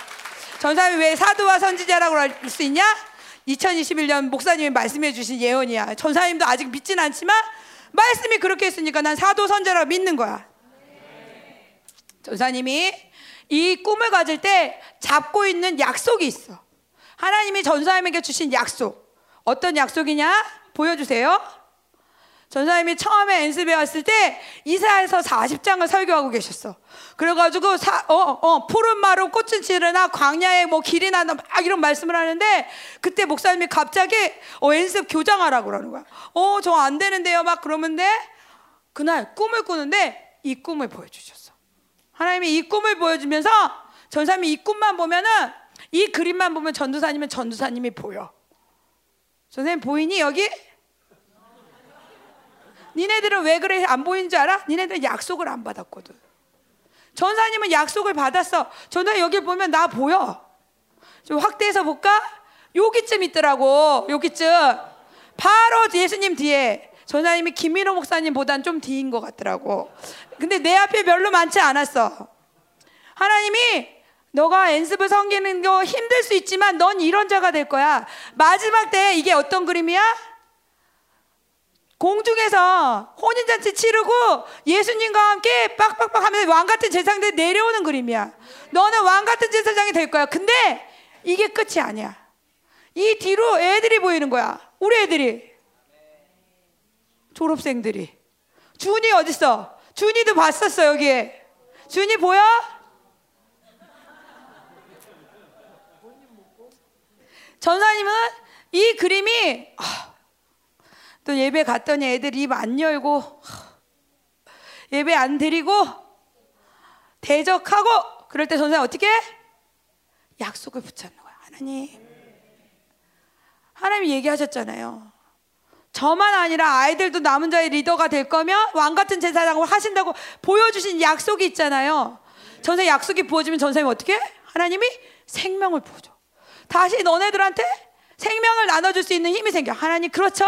전사님 왜 사도와 선지자라고 할 수 있냐? 2021년 목사님이 말씀해 주신 예언이야. 전사님도 아직 믿진 않지만 말씀이 그렇게 했으니까 난 사도 선자라고 믿는 거야. 전사님이 이 꿈을 가질 때 잡고 있는 약속이 있어. 하나님이 전사님에게 주신 약속. 어떤 약속이냐? 보여주세요. 전사님이 처음에 엔습에 왔을 때 이사에서 40장을 설교하고 계셨어. 그래가지고 사, 어, 어, 푸른 마루 꽃은 지르나 광야에 뭐 길이 나나 막 이런 말씀을 하는데 그때 목사님이 갑자기 어, 엔습 교장하라고 그러는 거야. 어, 저 안 되는데요. 막 그러는데 그날 꿈을 꾸는데 이 꿈을 보여주셨어. 하나님이 이 꿈을 보여주면서 전사님이 이 꿈만 보면은 이 그림만 보면 전도사님은 전도사님이 보여. 선생님 보이니 여기? 니네들은 왜 그래 안 보이는 줄 알아? 니네들은 약속을 안 받았거든. 전사님은 약속을 받았어. 전사 여기 보면 나 보여. 좀 확대해서 볼까? 여기쯤 있더라고. 여기쯤. 바로 예수님 뒤에. 전사님이 김민호 목사님보단 좀 뒤인 것 같더라고. 근데 내 앞에 별로 많지 않았어. 하나님이 너가 연습을 섬기는 거 힘들 수 있지만 넌 이런 자가 될 거야. 마지막 때 이게 어떤 그림이야? 공중에서 혼인잔치 치르고 예수님과 함께 빡빡빡 하면서 왕 같은 제사장들 내려오는 그림이야. 너는 왕 같은 제사장이 될 거야. 근데 이게 끝이 아니야. 이 뒤로 애들이 보이는 거야. 우리 애들이. 졸업생들이. 준이 어딨어? 준이도 봤었어, 여기에. 준이 보여? 전사님은 이 그림이 아, 또 예배 갔더니 애들이 입안 열고 예배 안 드리고 대적하고 그럴 때 전사님 어떻게 해? 약속을 붙잡는 거야. 하나님. 하나님이 얘기하셨잖아요. 저만 아니라 아이들도 남은 자의 리더가 될 거면 왕 같은 제사장을 하신다고 보여주신 약속이 있잖아요. 전사 약속이 부어지면 전사님 어떻게? 해? 하나님이 생명을 부어줘. 다시 너네들한테 생명을 나눠줄 수 있는 힘이 생겨. 하나님, 그렇죠.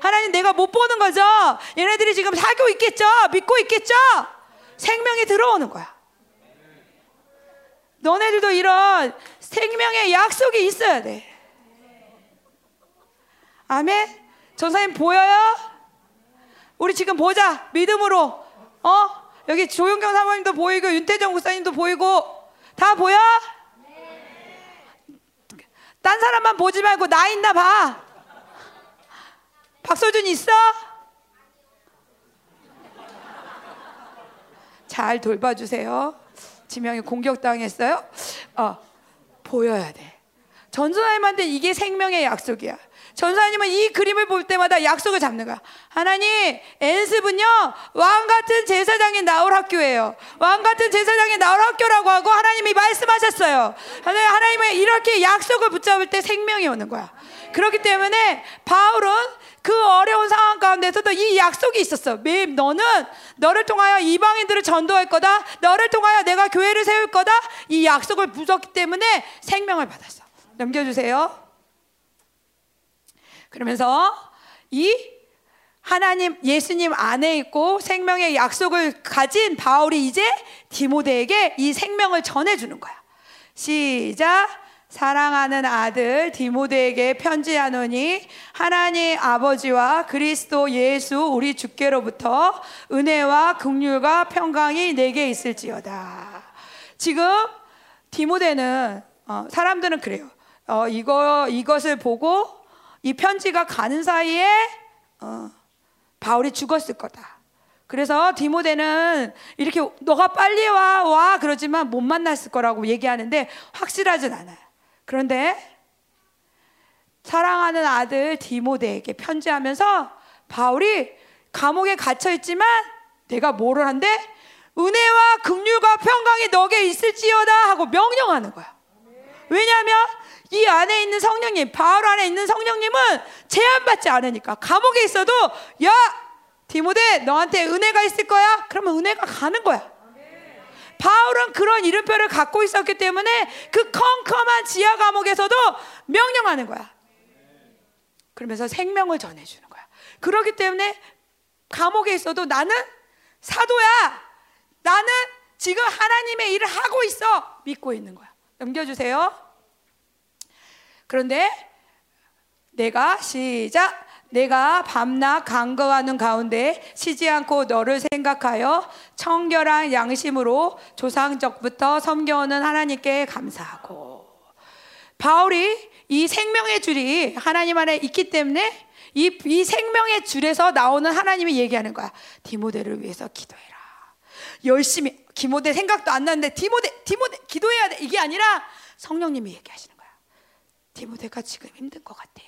하나님, 내가 못 보는 거죠. 얘네들이 지금 사고 있겠죠. 믿고 있겠죠. 생명이 들어오는 거야. 너네들도 이런 생명의 약속이 있어야 돼. 아멘. 전사님 보여요? 우리 지금 보자. 믿음으로. 어? 여기 조용경 사모님도 보이고 윤태정 목사님도 보이고 다 보여? 딴 사람만 보지 말고 나 있나 봐. 박소준 있어? 잘 돌봐주세요. 지명이 공격당했어요? 어, 보여야 돼. 전사님한테 이게 생명의 약속이야. 전사님은 이 그림을 볼 때마다 약속을 잡는 거야. 하나님, 엔습은요, 왕 같은 제사장이 나올 학교예요. 왕 같은 제사장이 나올 학교라고 하고 하나님이 말씀하셨어요. 하나님은 이렇게 약속을 붙잡을 때 생명이 오는 거야. 그렇기 때문에 바울은 그 어려운 상황 가운데서도 이 약속이 있었어. 매일 너는 너를 통하여 이방인들을 전도할 거다. 너를 통하여 내가 교회를 세울 거다. 이 약속을 붙었기 때문에 생명을 받았어. 넘겨주세요. 그러면서 이 하나님 예수님 안에 있고 생명의 약속을 가진 바울이 이제 디모데에게 이 생명을 전해 주는 거야. 시작. 사랑하는 아들 디모데에게 편지하노니 하나님 아버지와 그리스도 예수 우리 주께로부터 은혜와 긍휼과 평강이 내게 있을지어다. 지금 디모데는 어, 사람들은 그래요. 어, 이거 이것을 보고 이 편지가 가는 사이에 어, 바울이 죽었을 거다. 그래서 디모데는 이렇게 너가 빨리 와, 와 그러지만 못 만났을 거라고 얘기하는데 확실하진 않아요. 그런데 사랑하는 아들 디모데에게 편지하면서 바울이 감옥에 갇혀 있지만 내가 뭐를 한데 은혜와 긍휼과 평강이 너게 있을지어다 하고 명령하는 거야. 왜냐하면 이 안에 있는 성령님, 바울 안에 있는 성령님은 제한받지 않으니까 감옥에 있어도 야 디모데 너한테 은혜가 있을 거야. 그러면 은혜가 가는 거야. 바울은 그런 이름표를 갖고 있었기 때문에 그 컴컴한 지하 감옥에서도 명령하는 거야. 그러면서 생명을 전해주는 거야. 그렇기 때문에 감옥에 있어도 나는 사도야. 나는 지금 하나님의 일을 하고 있어. 믿고 있는 거야. 넘겨주세요. 그런데 내가 시작 내가 밤낮 간거하는 가운데 쉬지 않고 너를 생각하여 청결한 양심으로 조상적부터 섬겨오는 하나님께 감사하고 바울이 이 생명의 줄이 하나님 안에 있기 때문에 이, 이 생명의 줄에서 나오는 하나님이 얘기하는 거야. 디모데를 위해서 기도해라. 열심히 디모데 생각도 안 나는데 디모데 디모데 기도해야 돼. 이게 아니라 성령님이 얘기하시는 디모데가 지금 힘든 것 같아.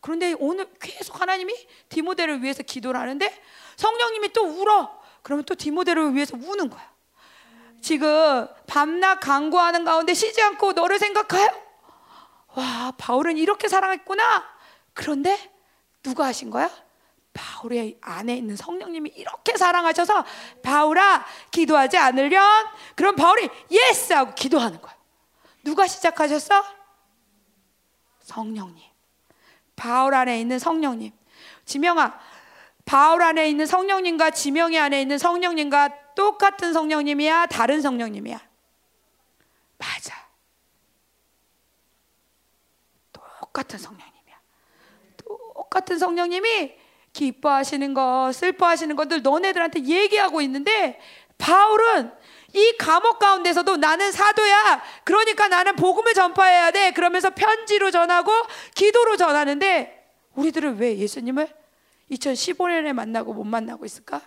그런데 오늘 계속 하나님이 디모데를 위해서 기도를 하는데 성령님이 또 울어. 그러면 또 디모데를 위해서 우는 거야. 지금 밤낮 강구하는 가운데 쉬지 않고 너를 생각하여. 와, 바울은 이렇게 사랑했구나. 그런데 누가 하신 거야? 바울의 안에 있는 성령님이 이렇게 사랑하셔서 바울아 기도하지 않으련 그럼 바울이 yes 하고 기도하는 거야. 누가 시작하셨어? 성령님. 바울 안에 있는 성령님. 지명아, 바울 안에 있는 성령님과 지명이 안에 있는 성령님과 똑같은 성령님이야? 다른 성령님이야? 맞아. 똑같은 성령님이야. 똑같은 성령님이 기뻐하시는 것, 슬퍼하시는 것들 너네들한테 얘기하고 있는데 바울은 이 감옥 가운데서도 나는 사도야. 그러니까 나는 복음을 전파해야 돼. 그러면서 편지로 전하고 기도로 전하는데 우리들은 왜 예수님을 2015년에 만나고 못 만나고 있을까?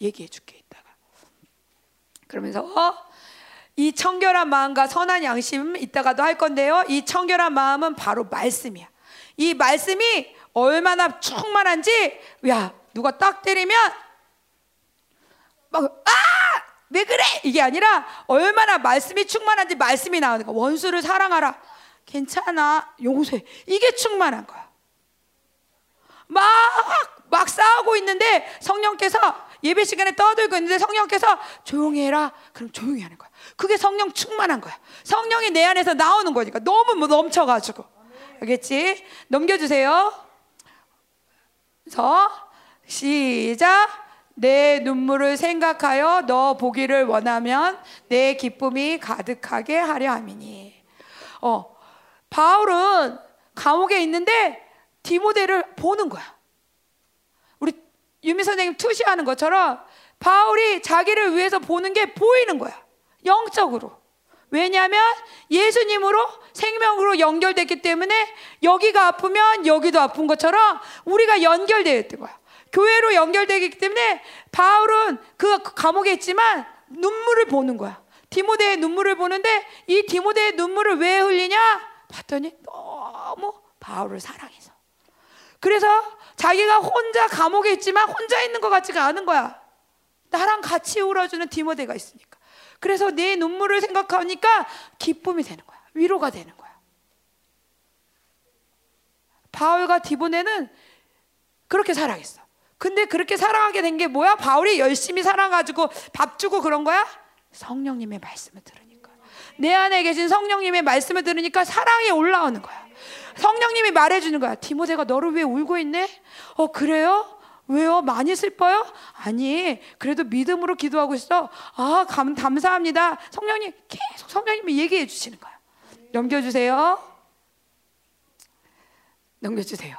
얘기해 줄게 이따가. 그러면서 어? 이 청결한 마음과 선한 양심 이따가도 할 건데요. 이 청결한 마음은 바로 말씀이야. 이 말씀이 얼마나 충만한지 야 누가 딱 때리면 막 아! 왜 그래? 이게 아니라 얼마나 말씀이 충만한지 말씀이 거야. 원수를 사랑하라. 괜찮아. 용서해. 이게 충만한 거야. 막, 막 싸우고 있는데 성령께서 예배 시간에 떠들고 있는데 성령께서 조용히 해라. 그럼 조용히 하는 거야. 그게 성령 충만한 거야. 성령이 내 안에서 나오는 거니까 너무 뭐 넘쳐가지고. 알겠지? 넘겨주세요. 그래서 시작. 내 눈물을 생각하여 너 보기를 원하면 내 기쁨이 가득하게 하려 함이니. 어, 바울은 감옥에 있는데 디모데를 보는 거야. 우리 유미 선생님 투시하는 것처럼 바울이 자기를 위해서 보는 게 보이는 거야. 영적으로. 왜냐하면 예수님으로 생명으로 연결됐기 때문에 여기가 아프면 여기도 아픈 것처럼 우리가 연결되어 있던 거야. 교회로 연결되기 때문에 바울은 그 감옥에 있지만 눈물을 보는 거야. 디모데의 눈물을 보는데 이 디모데의 눈물을 왜 흘리냐? 봤더니 너무 바울을 사랑해서. 그래서 자기가 혼자 감옥에 있지만 혼자 있는 것 같지가 않은 거야. 나랑 같이 울어주는 디모데가 있으니까. 그래서 내 눈물을 생각하니까 기쁨이 되는 거야. 위로가 되는 거야. 바울과 디모데는 그렇게 사랑했어. 근데 그렇게 사랑하게 된 게 뭐야? 바울이 열심히 살아가지고 밥 주고 그런 거야? 성령님의 말씀을 들으니까. 내 안에 계신 성령님의 말씀을 들으니까 사랑이 올라오는 거야. 성령님이 말해주는 거야. 디모데가 너를 왜 울고 있네? 어, 그래요? 왜요? 많이 슬퍼요? 아니, 그래도 믿음으로 기도하고 있어. 아, 감, 감사합니다. 성령님, 계속 성령님이 얘기해 주시는 거야. 넘겨주세요. 넘겨주세요.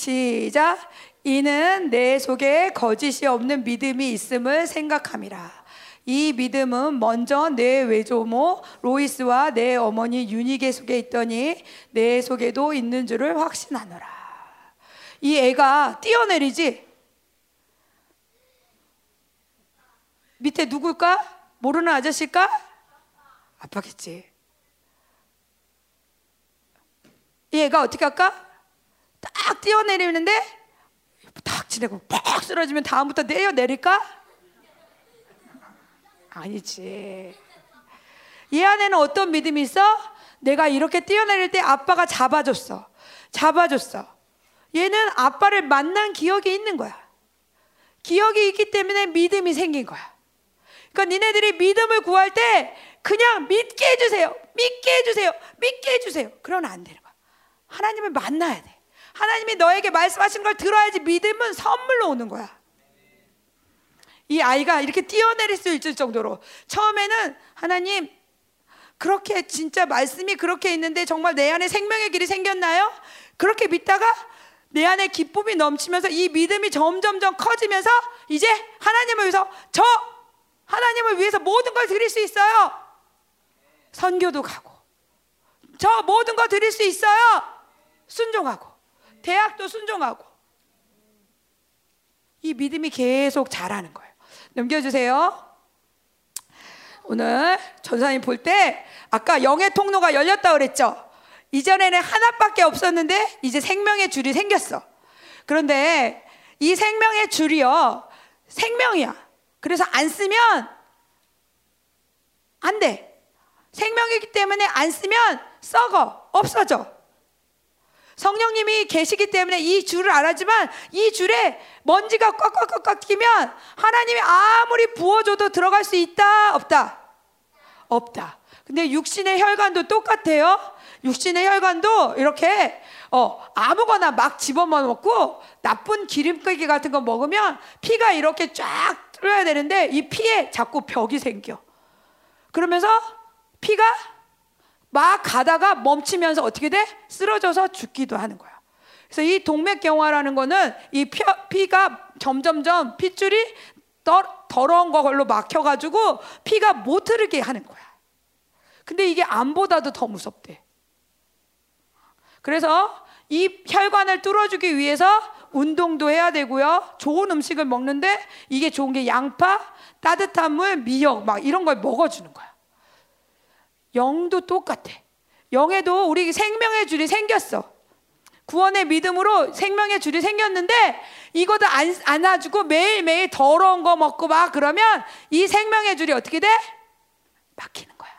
시작. 이는 내 속에 거짓이 없는 믿음이 있음을 생각함이라. 이 믿음은 먼저 내 외조모 로이스와 내 어머니 유니게 속에 있더니 내 속에도 있는 줄을 확신하노라. 이 애가 뛰어내리지? 밑에 누굴까? 모르는 아저씨일까? 아빠겠지. 이 애가 어떻게 할까? 딱 뛰어내리는데 탁 지내고 퍽 쓰러지면 다음부터 내려 내릴까? 아니지. 얘 안에는 어떤 믿음이 있어? 내가 이렇게 뛰어내릴 때 아빠가 잡아줬어. 잡아줬어. 얘는 아빠를 만난 기억이 있는 거야. 기억이 있기 때문에 믿음이 생긴 거야. 그러니까 니네들이 믿음을 구할 때 그냥 믿게 해주세요. 믿게 해주세요. 믿게 해주세요. 그러면 안 되는 거야. 하나님을 만나야 돼. 하나님이 너에게 말씀하신 걸 들어야지 믿음은 선물로 오는 거야. 이 아이가 이렇게 뛰어내릴 수 있을 정도로 처음에는 하나님 그렇게 진짜 말씀이 그렇게 있는데 정말 내 안에 생명의 길이 생겼나요? 그렇게 믿다가 내 안에 기쁨이 넘치면서 이 믿음이 점점점 커지면서 이제 하나님을 위해서 저 하나님을 위해서 모든 걸 드릴 수 있어요. 선교도 가고 저 모든 거 드릴 수 있어요. 순종하고 대학도 순종하고 이 믿음이 계속 자라는 거예요. 넘겨주세요. 오늘 전사님 볼 때 아까 영의 통로가 열렸다 그랬죠. 이전에는 하나밖에 없었는데 이제 생명의 줄이 생겼어. 그런데 이 생명의 줄이요 생명이야. 그래서 안 쓰면 안 돼. 생명이기 때문에 안 쓰면 썩어, 없어져. 성령님이 계시기 때문에 이 줄을 알았지만 이 줄에 먼지가 꽉꽉꽉꽉 끼면 하나님이 아무리 부어줘도 들어갈 수 있다, 없다? 없다. 근데 육신의 혈관도 똑같아요. 육신의 혈관도 이렇게 어, 아무거나 막 집어먹고 나쁜 기름기기 같은 거 먹으면 피가 이렇게 쫙 뚫어야 되는데 이 피에 자꾸 벽이 생겨. 그러면서 피가 막 가다가 멈추면서 어떻게 돼? 쓰러져서 죽기도 하는 거야. 그래서 이 동맥경화라는 거는 이 피, 피가 점점점 핏줄이 더, 더러운 걸로 막혀가지고 피가 못 흐르게 하는 거야. 근데 이게 암보다도 더 무섭대. 그래서 이 혈관을 뚫어주기 위해서 운동도 해야 되고요. 좋은 음식을 먹는데 이게 좋은 게 양파, 따뜻한 물, 미역 막 이런 걸 먹어주는 거야. 영도 똑같아. 영에도 우리 생명의 줄이 생겼어. 구원의 믿음으로 생명의 줄이 생겼는데 이것도 안, 안아주고 매일매일 더러운 거 먹고 막 그러면 이 생명의 줄이 어떻게 돼? 막히는 거야.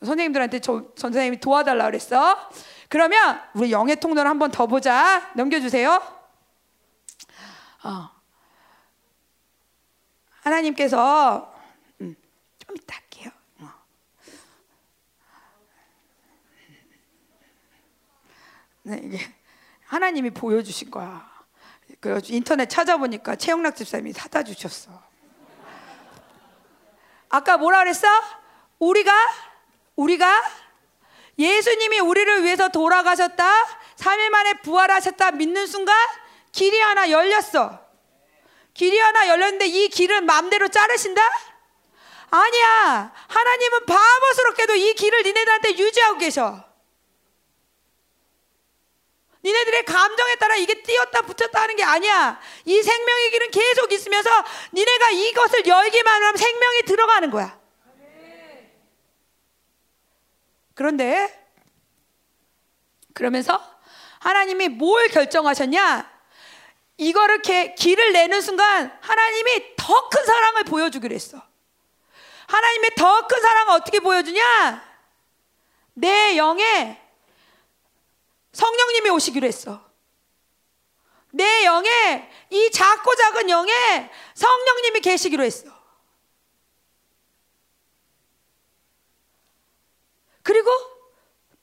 선생님들한테 저, 선생님이 도와달라 그랬어. 그러면 우리 영의 통로를 한번 더 보자. 넘겨주세요. 어. 하나님께서 음, 좀 이따 할게요. 어. 네, 이게 하나님이 보여주신 거야. 그 인터넷 찾아보니까 최영락 집사님이 사다 주셨어. 아까 뭐라 그랬어? 우리가 우리가 예수님이 우리를 위해서 돌아가셨다. 3일 만에 부활하셨다 믿는 순간 길이 하나 열렸어. 길이 하나 열렸는데 이 길은 마음대로 자르신다? 아니야. 하나님은 바보스럽게도 이 길을 니네들한테 유지하고 계셔. 니네들의 감정에 따라 이게 띄었다 붙였다 하는 게 아니야. 이 생명의 길은 계속 있으면서 니네가 이것을 열기만 하면 생명이 들어가는 거야. 그런데 그러면서 하나님이 뭘 결정하셨냐? 이거를 게, 길을 내는 순간 하나님이 더 큰 사랑을 보여주기로 했어. 하나님의 더 큰 사랑을 어떻게 보여주냐? 내 영에 성령님이 오시기로 했어. 내 영에 이 작고 작은 영에 성령님이 계시기로 했어. 그리고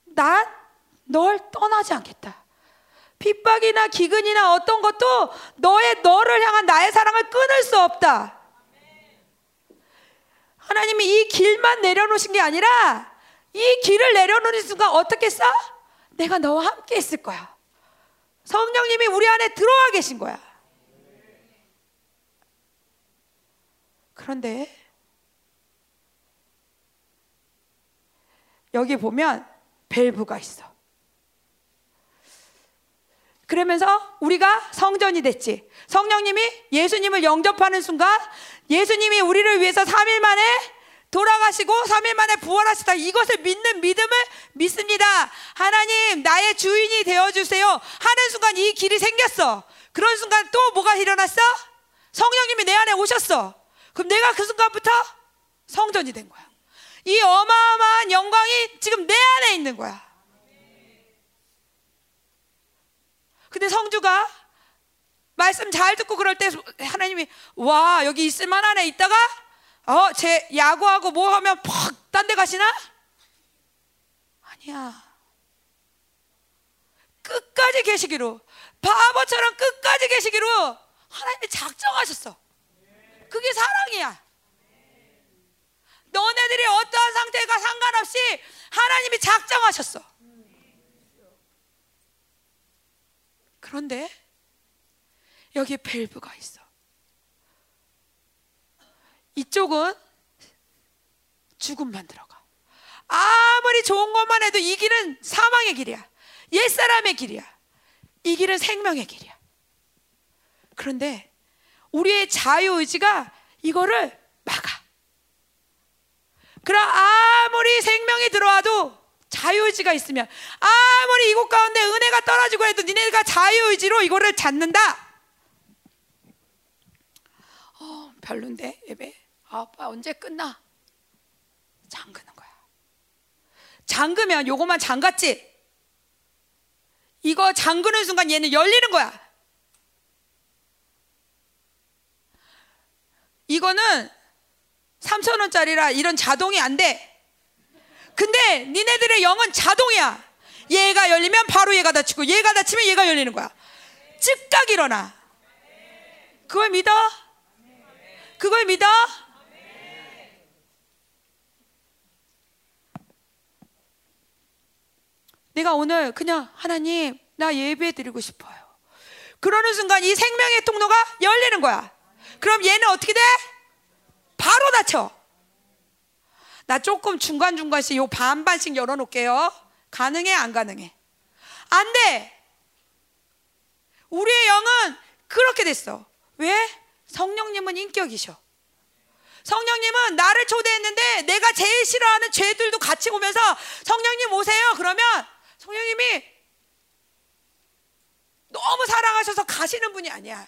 난 널 떠나지 않겠다. 핍박이나 기근이나 어떤 것도 너의 너를 향한 나의 사랑을 끊을 수 없다. 하나님이 이 길만 내려놓으신 게 아니라 이 길을 내려놓는 순간 어떻게 써? 내가 너와 함께 있을 거야. 성령님이 우리 안에 들어와 계신 거야. 그런데 여기 보면 밸브가 있어. 그러면서 우리가 성전이 됐지. 성령님이 예수님을 영접하는 순간 예수님이 우리를 위해서 3일 만에 돌아가시고 3일 만에 부활하시다. 이것을 믿는 믿음을 믿습니다. 하나님, 나의 주인이 되어주세요. 하는 순간 이 길이 생겼어. 그런 순간 또 뭐가 일어났어? 성령님이 내 안에 오셨어. 그럼 내가 그 순간부터 성전이 된 거야. 이 어마어마한 영광이 지금 내 안에 있는 거야. 근데 성주가 말씀 잘 듣고 그럴 때 하나님이 와 여기 있을 만하네 있다가 어 제 야구하고 뭐 하면 퍽 딴 데 가시나? 아니야. 끝까지 계시기로 바보처럼 끝까지 계시기로 하나님이 작정하셨어. 그게 사랑이야. 너네들이 어떠한 상태가 상관없이 하나님이 작정하셨어. 그런데 여기에 밸브가 있어. 이쪽은 죽음만 들어가. 아무리 좋은 것만 해도 이 길은 사망의 길이야. 옛사람의 길이야. 이 길은 생명의 길이야. 그런데 우리의 자유의지가 이거를 막아. 그럼 아무리 생명이 들어와도 자유의지가 있으면 아무리 이곳 가운데 은혜가 떨어지고 해도 니네가 자유의지로 이거를 잡는다. 어, 별론데 예배. 아빠 언제 끝나? 잠그는 거야. 잠그면 요것만 잠갔지. 이거 잠그는 순간 얘는 열리는 거야. 이거는 3천 원짜리라 이런 자동이 안 돼. 근데 니네들의 영은 자동이야. 얘가 열리면 바로 얘가 닫히고 얘가 닫히면 얘가 열리는 거야. 즉각 일어나. 그걸 믿어? 그걸 믿어? 내가 오늘 그냥 하나님 나 예배 드리고 싶어요. 그러는 순간 이 생명의 통로가 열리는 거야. 그럼 얘는 어떻게 돼? 바로 닫혀. 나 조금 중간중간씩 요 반반씩 열어놓을게요. 가능해, 안 가능해? 안 돼! 우리의 영은 그렇게 됐어. 왜? 성령님은 인격이셔. 성령님은 나를 초대했는데 내가 제일 싫어하는 죄들도 같이 오면서 성령님 오세요. 그러면 성령님이 너무 사랑하셔서 가시는 분이 아니야.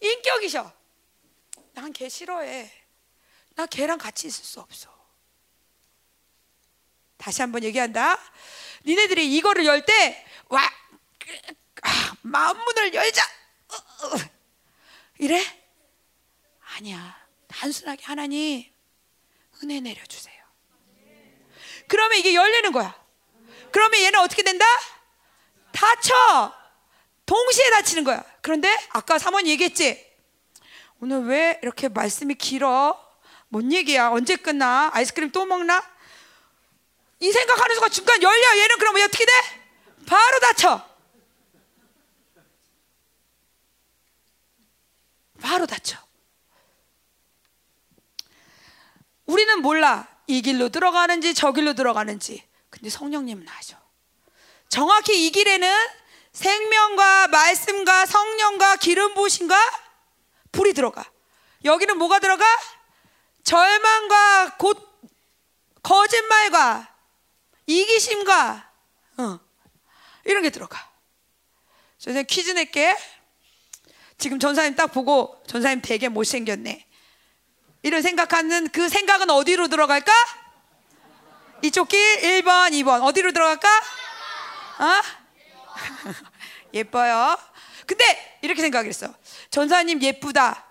인격이셔. 난 걔 싫어해. 나 걔랑 같이 있을 수 없어. 다시 한번 얘기한다. 니네들이 이거를 열 때, 와, 아, 마음 문을 열자. 어, 어. 이래? 아니야. 단순하게 하나님, 은혜 내려 주세요. 그러면 이게 열리는 거야. 그러면 얘는 어떻게 된다? 다쳐. 동시에 다치는 거야. 그런데 아까 사모님 얘기했지? 오늘 왜 이렇게 말씀이 길어? 뭔 얘기야? 언제 끝나? 아이스크림 또 먹나? 이 생각하는 순간 중간 열려. 얘는 그럼 어떻게 돼? 바로 다쳐. 바로 다쳐. 우리는 몰라. 이 길로 들어가는지 저 길로 들어가는지. 근데 성령님은 아죠. 정확히 이 길에는 생명과 말씀과 성령과 기름 부으심과 불이 들어가. 여기는 뭐가 들어가? 절망과 곧 거짓말과 이기심과 어, 이런 게 들어가. 선생님 퀴즈 낼게. 지금 전사님 딱 보고 전사님 되게 못생겼네. 이런 생각하는 그 생각은 어디로 들어갈까? 이쪽 길 1번, 2번. 어디로 들어갈까? 어? [laughs] 예뻐요. 근데 이렇게 생각했어. 전사님 예쁘다.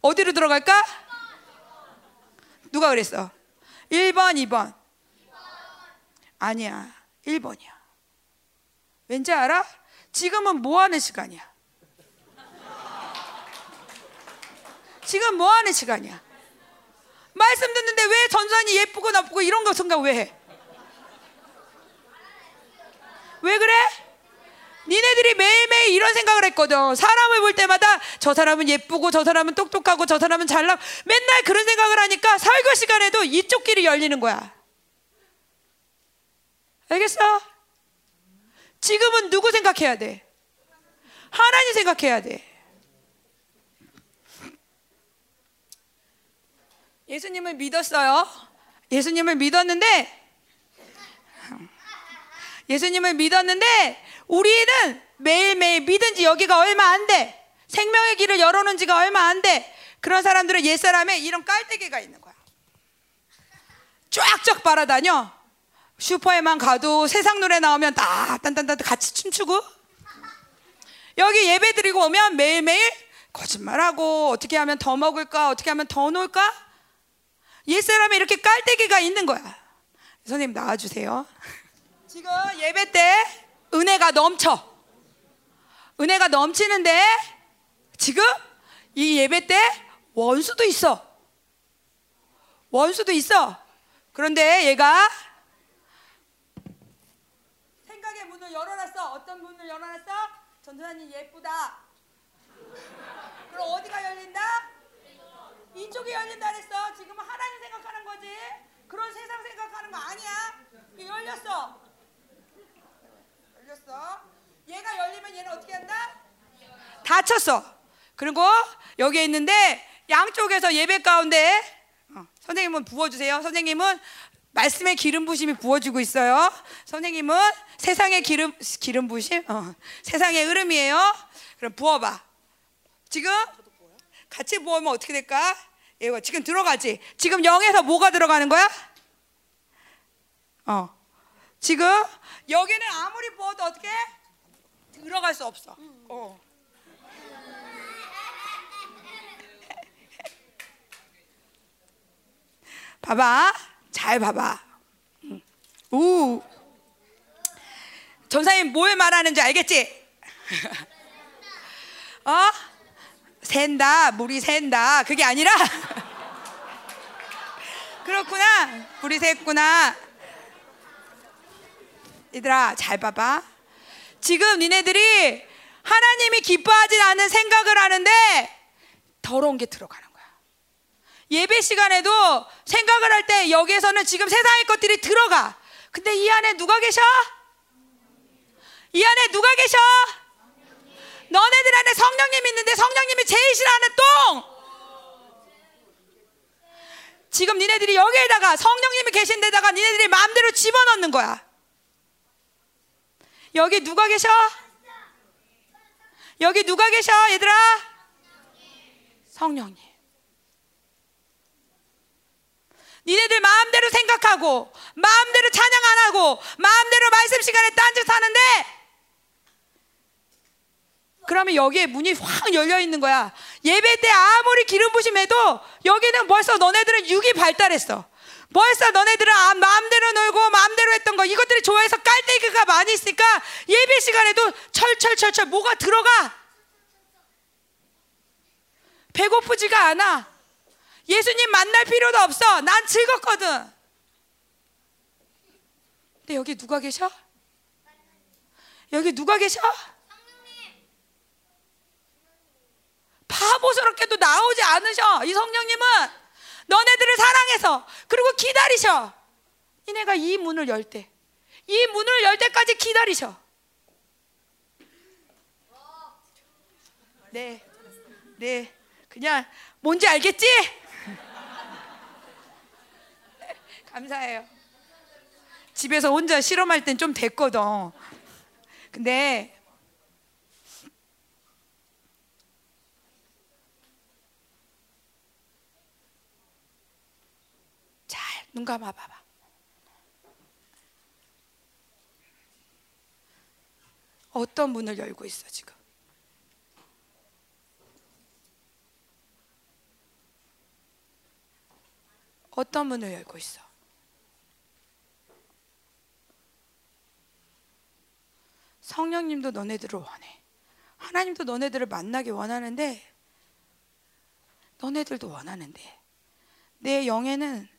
어디로 들어갈까? 누가 그랬어? 1번, 2번. 아니야. 1번이야. 왠지 알아? 지금은 뭐 하는 시간이야? 지금 뭐 하는 시간이야? 말씀 듣는데 왜 전산이 예쁘고 나쁘고 이런 거 생각 왜 해? 왜 그래? 니네들이 매일매일 이런 생각을 했거든. 사람을 볼 때마다 저 사람은 예쁘고 저 사람은 똑똑하고 저 사람은 잘나 맨날 그런 생각을 하니까 설교 시간에도 이쪽 길이 열리는 거야. 알겠어? 지금은 누구 생각해야 돼? 하나님 생각해야 돼. 예수님을 믿었어요. 예수님을 믿었는데 예수님을 믿었는데 우리는 매일매일 믿은 지 여기가 얼마 안 돼. 생명의 길을 열어놓은 지가 얼마 안 돼. 그런 사람들은 옛사람에 이런 깔때기가 있는 거야. 쫙쫙 빨아다녀. 슈퍼에만 가도 세상 노래 나오면 다 딴딴딴 같이 춤추고 여기 예배 드리고 오면 매일매일 거짓말하고 어떻게 하면 더 먹을까 어떻게 하면 더 놀까 옛사람에 이렇게 깔때기가 있는 거야 선생님 나와주세요 지금 예배 때 은혜가 넘쳐 은혜가 넘치는데 지금 이 예배 때 원수도 있어 원수도 있어 그런데 얘가 생각의 문을 열어놨어. 어떤 문을 열어놨어? 전도사님 예쁘다. 그럼 어디가 열린다? 이쪽이 열린다 그랬어. 지금은 하나님 생각하는 거지. 그런 세상 생각하는 거 아니야. 열렸어. 열렸어. 얘가 열리면 얘는 어떻게 한다? 다쳤어. 그리고 여기에 있는데 양쪽에서 예배 가운데 어, 선생님은 부어주세요. 선생님은 말씀의 기름 부심이 부어지고 있어요. 선생님은 세상의 기름 기름 부심, 어, 세상의 흐름이에요. 그럼 부어봐. 지금 같이 부으면 어떻게 될까? 이거 지금 들어가지. 지금 영에서 뭐가 들어가는 거야? 어, 지금 여기는 아무리 부어도 어떻게 들어갈 수 없어. 어. 봐봐, 잘 봐봐. 음. 우. 전사님 뭘 말하는지 알겠지? [laughs] 어? 샌다, 물이 샌다. 그게 아니라 [laughs] 그렇구나. 물이 샜구나. 얘들아, 잘 봐봐. 지금 니네들이 하나님이 기뻐하지 않은 생각을 하는데 더러운 게 들어가는 거야. 예배 시간에도 생각을 할 때 여기에서는 지금 세상의 것들이 들어가. 근데 이 안에 누가 계셔? 이 안에 누가 계셔? 너네들 안에 성령님 있는데 성령님이 제일 싫어하는 똥! 지금 니네들이 여기에다가 성령님이 계신 데다가 니네들이 마음대로 집어넣는 거야. 여기 누가 계셔? 여기 누가 계셔, 얘들아? 성령님. 니네들 마음대로 생각하고, 마음대로 찬양 안 하고, 마음대로 말씀 시간에 딴짓 하는데, 그러면 여기에 문이 확 열려 있는 거야. 예배 때 아무리 기름 부심해도 여기는 벌써 너네들은 육이 발달했어. 벌써 너네들은 아, 마음대로 놀고 마음대로 했던 거 이것들이 좋아해서 깔때기가 많이 있으니까 예배 시간에도 철철철철 뭐가 들어가. 배고프지가 않아. 예수님 만날 필요도 없어. 난 즐겁거든. 근데 여기 누가 계셔? 여기 누가 계셔? 바보스럽게도 나오지 않으셔. 이 성령님은 너네들을 사랑해서 그리고 기다리셔. 니네가 이 문을 열 때, 이 문을 열 때까지 기다리셔. 네, 네, 그냥 뭔지 알겠지? [laughs] 감사해요. 집에서 혼자 실험할 땐 좀 됐거든. 근데 눈 감아 봐봐. 어떤 문을 열고 있어 지금? 어떤 문을 열고 있어? 성령님도 너네들을 원해. 하나님도 너네들을 만나기 원하는데 너네들도 원하는데 내 영에는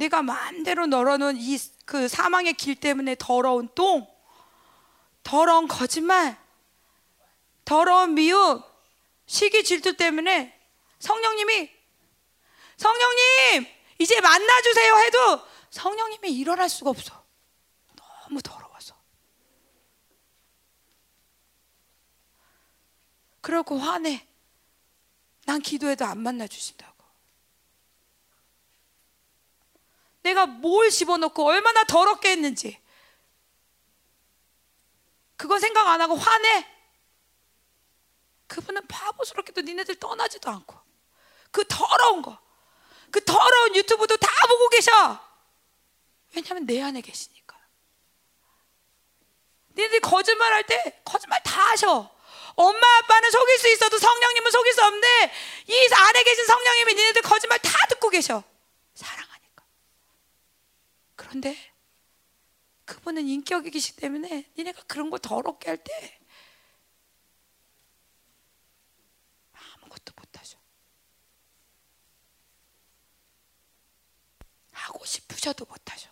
내가 마음대로 널어놓은 이 그 사망의 길 때문에 더러운 똥, 더러운 거짓말, 더러운 미움, 시기 질투 때문에 성령님이 성령님 이제 만나주세요 해도 성령님이 일어날 수가 없어. 너무 더러워서. 그러고 화내. 난 기도해도 안 만나주신다. 내가 뭘 집어넣고 얼마나 더럽게 했는지. 그건 생각 안 하고 화내. 그분은 바보스럽게도 니네들 떠나지도 않고. 그 더러운 거. 그 더러운 유튜브도 다 보고 계셔. 왜냐하면 내 안에 계시니까. 니네들이 거짓말 할 때 거짓말 다 하셔. 엄마 아빠는 속일 수 있어도 성령님은 속일 수 없는데 이 안에 계신 성령님이 니네들 거짓말 다 듣고 계셔. 그런데 그분은 인격이기 때문에 니네가 그런 거 더럽게 할 때 아무것도 못하죠. 하고 싶으셔도 못하죠.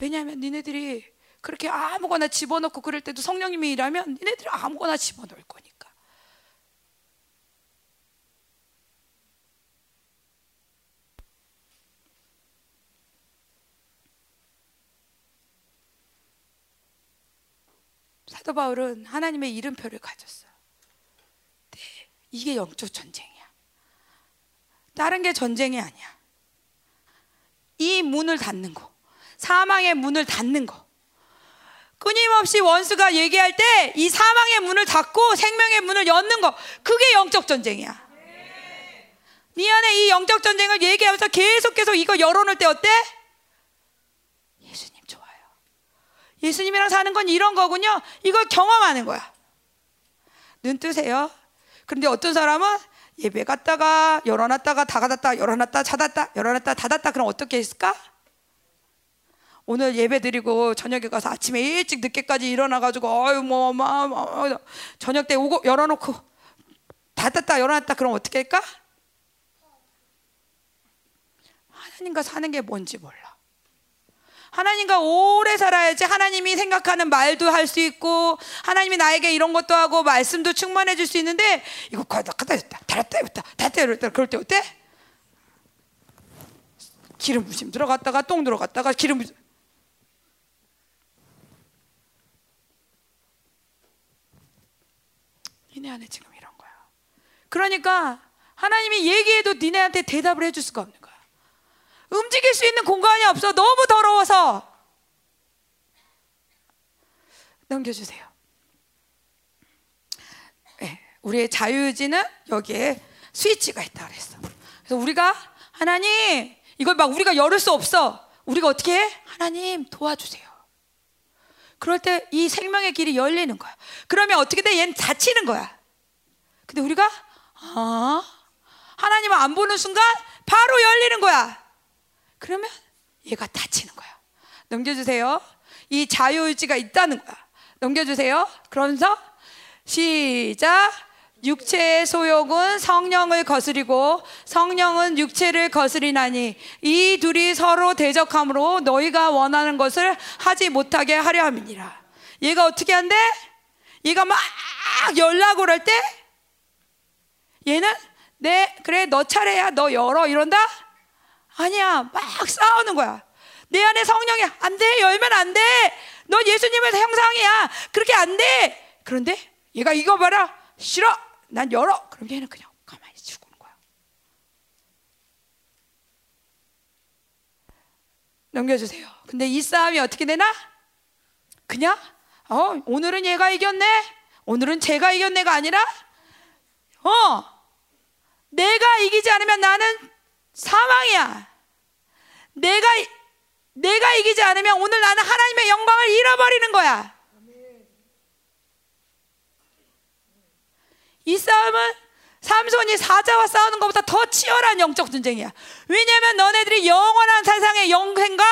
왜냐하면 니네들이 그렇게 아무거나 집어넣고 그럴 때도 성령님이 일하면 니네들이 아무거나 집어넣을 거니까. 사도 바울은 하나님의 이름표를 가졌어요. 네, 이게 영적 전쟁이야. 다른 게 전쟁이 아니야. 이 문을 닫는 거, 사망의 문을 닫는 거. 끊임없이 원수가 얘기할 때 이 사망의 문을 닫고 생명의 문을 여는 거, 그게 영적 전쟁이야. 네 안에 이 영적 전쟁을 얘기하면서 계속 계속 이거 열어놓을 때 어때? 예수님 좋아요. 예수님이랑 사는 건 이런 거군요. 이걸 경험하는 거야. 눈 뜨세요. 그런데 어떤 사람은 예배 갔다가 열어놨다가 닫았다 열어놨다 닫았다 열어놨다 닫았다 그럼 어떻게 했을까? 오늘 예배 드리고 저녁에 가서 아침에 일찍 늦게까지 일어나가지고 어유 뭐막 뭐, 뭐, 저녁 때 오고 열어놓고 닫았다 열어놨다 그럼 어떻게 할까? 하나님과 사는 게 뭔지 몰라. 하나님과 오래 살아야지 하나님이 생각하는 말도 할 수 있고 하나님이 나에게 이런 것도 하고 말씀도 충만해 줄 수 있는데 이거 갖다 갖다 줬다 달았다 줬다 달았다 줬다 그럴 때 어때? 기름 부심 들어갔다가 똥 들어갔다가 기름 부심 니네 안에 지금 이런 거야. 그러니까 하나님이 얘기해도 니네한테 대답을 해줄 수가 없는 거야. 움직일 수 있는 공간이 없어. 너무 더러워서. 넘겨주세요. 네, 우리의 자유의지는 여기에 스위치가 있다 그랬어. 그래서 우리가 하나님 이걸 막 우리가 열을 수 없어. 우리가 어떻게 해? 하나님 도와주세요. 그럴 때 이 생명의 길이 열리는 거야. 그러면 어떻게 돼? 얘는 다치는 거야. 근데 우리가 아 하나님을 안 보는 순간 바로 열리는 거야. 그러면 얘가 다치는 거야. 넘겨주세요. 이 자유의지가 있다는 거야. 넘겨주세요. 그러면서 시작. 육체의 소욕은 성령을 거스리고 성령은 육체를 거스리나니 이 둘이 서로 대적함으로 너희가 원하는 것을 하지 못하게 하려 함이니라. 얘가 어떻게 한대? 얘가 막 열라고 그럴 때 얘는 내 그래 너 차례야 너 열어 이런다? 아니야 막 싸우는 거야. 내 안에 성령이 안 돼 열면 안 돼. 너 예수님의 형상이야. 그렇게 안 돼. 그런데 얘가 이거 봐라 싫어. 난 열어. 그럼 얘는 그냥 가만히 죽는 거야. 넘겨주세요. 근데 이 싸움이 어떻게 되나? 그냥 어 오늘은 얘가 이겼네. 오늘은 제가 이겼네가 아니라 어 내가 이기지 않으면 나는 사망이야. 내가 내가 이기지 않으면 오늘 나는 하나님의 영광을 잃어버리는 거야. 이 싸움은 삼손이 사자와 싸우는 것보다 더 치열한 영적 전쟁이야. 왜냐하면 너네들이 영원한 세상의 영생과